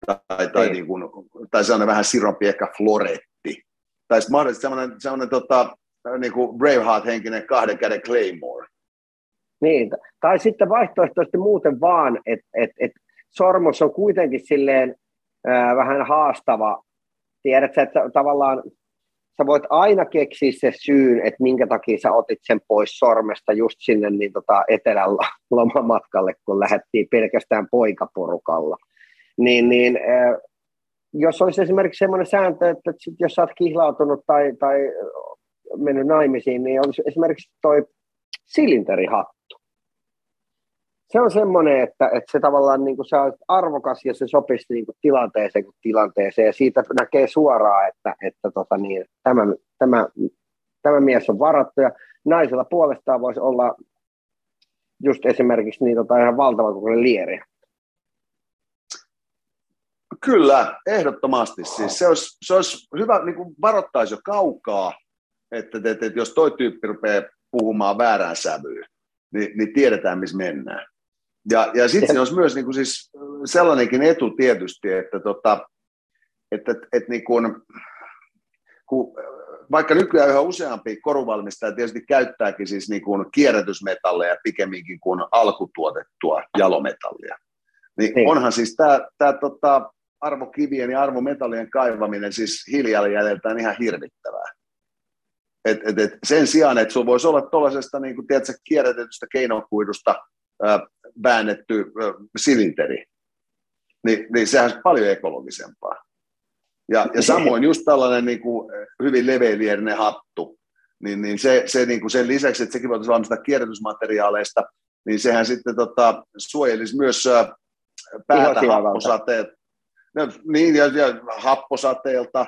Speaker 1: tai, tai, niin. kuin, tai sellainen vähän sirompi ehkä floretti, tai sitten mahdollisesti semmoinen, semmoinen tota, niin kuin Braveheart-henkinen kahden käden Claymore,
Speaker 2: niin, tai sitten vaihtoehtoisesti muuten vaan, että et, et sormus on kuitenkin silleen ää, vähän haastava. Tiedätkö, että tavallaan sä voit aina keksiä se syyn, että minkä takia sä otit sen pois sormesta just sinne niin tota etelällä lomamatkalle, kun lähdettiin pelkästään poikaporukalla. Niin, niin ää, jos olisi esimerkiksi sellainen sääntö, että sit jos sä oot kihlautunut tai, tai mennyt naimisiin, niin olisi esimerkiksi toi silinterihattu se on semmoinen, että, että se tavallaan niin kuin se on arvokas ja se sopisi niin kuin tilanteeseen kuin tilanteeseen ja siitä näkee suoraan, että, että tota niin, tämä, tämä, tämä mies on varattu ja naisella puolestaan voisi olla just esimerkiksi niin tota ihan valtavan kokoinen lieri.
Speaker 1: Kyllä, ehdottomasti. Siis se, olisi, se olisi hyvä, niin kuin varoittaisi jo kaukaa, että, että, että jos toi tyyppi rupeaa puhumaan väärään sävyyn, niin, niin tiedetään, missä mennään. Ja, ja sitten se olisi myös niin kuin siis sellainenkin etu tietysti, että, tota, että, että, että niin kuin, kun, vaikka nykyään yhä useampi koruvalmistaja tietysti käyttääkin siis niin kuin kierrätysmetalleja pikemminkin kuin alkutuotettua jalometallia, niin, niin. onhan siis tämä, tämä tota, arvokivien ja arvometallien kaivaminen siis hiilijalanjäljeltään ihan hirvittävää. Et, et, et sen sijaan, että sinulla voisi olla tuollaisesta niin kuin, tiedätkö, kierrätetystä keinokuidusta väännetty silinteri, niin, niin sehän on paljon ekologisempaa. Ja, ja samoin just tällainen niin kuin hyvin leveilierinen hattu, niin, niin se, se niin kuin sen lisäksi, että sekin voitaisiin valmistaa kierrätysmateriaaleista, niin sehän sitten tota, suojelisi myös päätä happosateelta, no, niin, ja, ja happosateelta,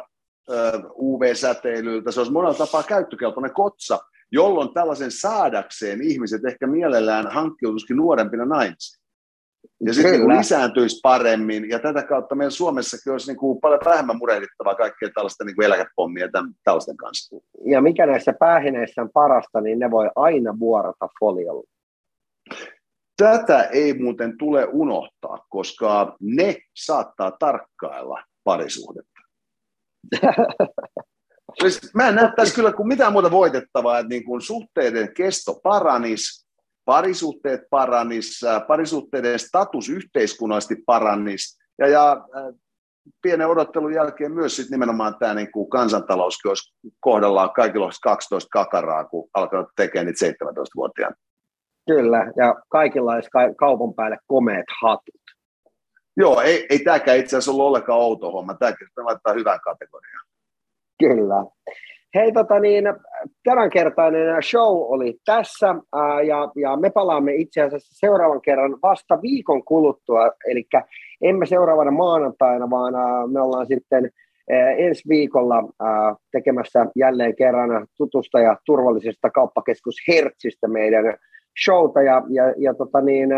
Speaker 1: UV-säteilyltä. Se olisi monella tapaa käyttökelpoinen kotsa, jolloin tällaisen saadakseen ihmiset ehkä mielellään hankkiutuisikin nuorempina naimisiin. Ja sitten niin lisääntyisi paremmin, ja tätä kautta meillä Suomessakin olisi niin kuin paljon vähemmän murehdittavaa kaikkea tällaista niin kuin eläkepommia tämän, tällaisten kanssa.
Speaker 2: Ja mikä näissä päähineissä on parasta, niin ne voi aina vuorata foliolla.
Speaker 1: Tätä ei muuten tule unohtaa, koska ne saattaa tarkkailla parisuhdetta. Siis mä en näe tässä kyllä kuin mitään muuta voitettavaa, että niin kuin suhteiden kesto paranis, parisuhteet paranis, parisuhteiden status yhteiskunnallisesti paranis, ja, ja äh, pienen odottelun jälkeen myös sit nimenomaan tämä niin kuin kansantalouskin olisi kohdallaan kaikilla olisi 12 kakaraa, kun alkaa tekemään niitä 17-vuotiaana.
Speaker 2: Kyllä, ja kaikilla olisi kaupan päälle komeet hatut.
Speaker 1: Joo, ei, ei tämäkään itse asiassa ollut ollenkaan outo homma. Tämäkin laittaa hyvän kategoriaan.
Speaker 2: Kyllä. Hei, tota niin, tämänkertainen show oli tässä ää, ja, ja me palaamme itse asiassa seuraavan kerran vasta viikon kuluttua, eli emme seuraavana maanantaina, vaan ää, me ollaan sitten ää, ensi viikolla tekemässä jälleen kerran tutusta ja turvallisesta kauppakeskus Hertzistä meidän showta ja, ja, ja tota niin,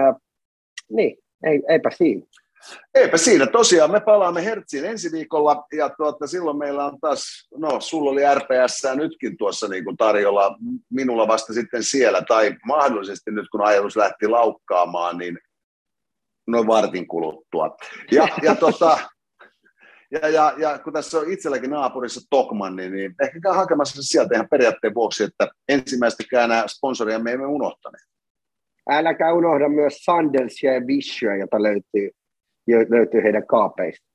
Speaker 2: niin ei, eipä siinä.
Speaker 1: Eipä siinä. Tosiaan me palaamme Hertsiin ensi viikolla ja tuota, silloin meillä on taas, no sulla oli RPS nytkin tuossa niin kuin tarjolla, minulla vasta sitten siellä tai mahdollisesti nyt kun ajatus lähti laukkaamaan, niin noin vartin kuluttua. Ja, ja tota, Ja, ja, ja kun tässä on itselläkin naapurissa Tokmanni, niin ehkä käy hakemassa sieltä ihan periaatteen vuoksi, että ensimmäistäkään nämä sponsoria me emme unohtaneet.
Speaker 2: Äläkä unohda myös Sandelsia ja Vishua, jota löytyy, löytyy heidän kaapeista.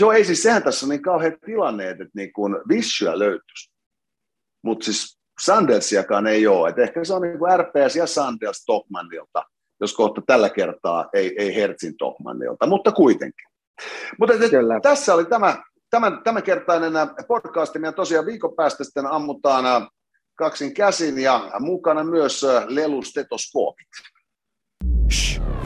Speaker 1: Joo, ei siis sehän tässä on niin kauhean tilanne, että niin kuin Vishua löytyisi. Mutta siis Sandelsiakaan ei ole. Et ehkä se on niin kuin RPS ja Sandels Tokmannilta, jos kohta tällä kertaa ei, ei Hertzin Tokmannilta, mutta kuitenkin. Mutta tässä oli tämä, tämän, tämänkertainen podcast, ja tosiaan viikon päästä sitten ammutaan kaksin käsin ja mukana myös lelustetoskoopit.
Speaker 3: Shh.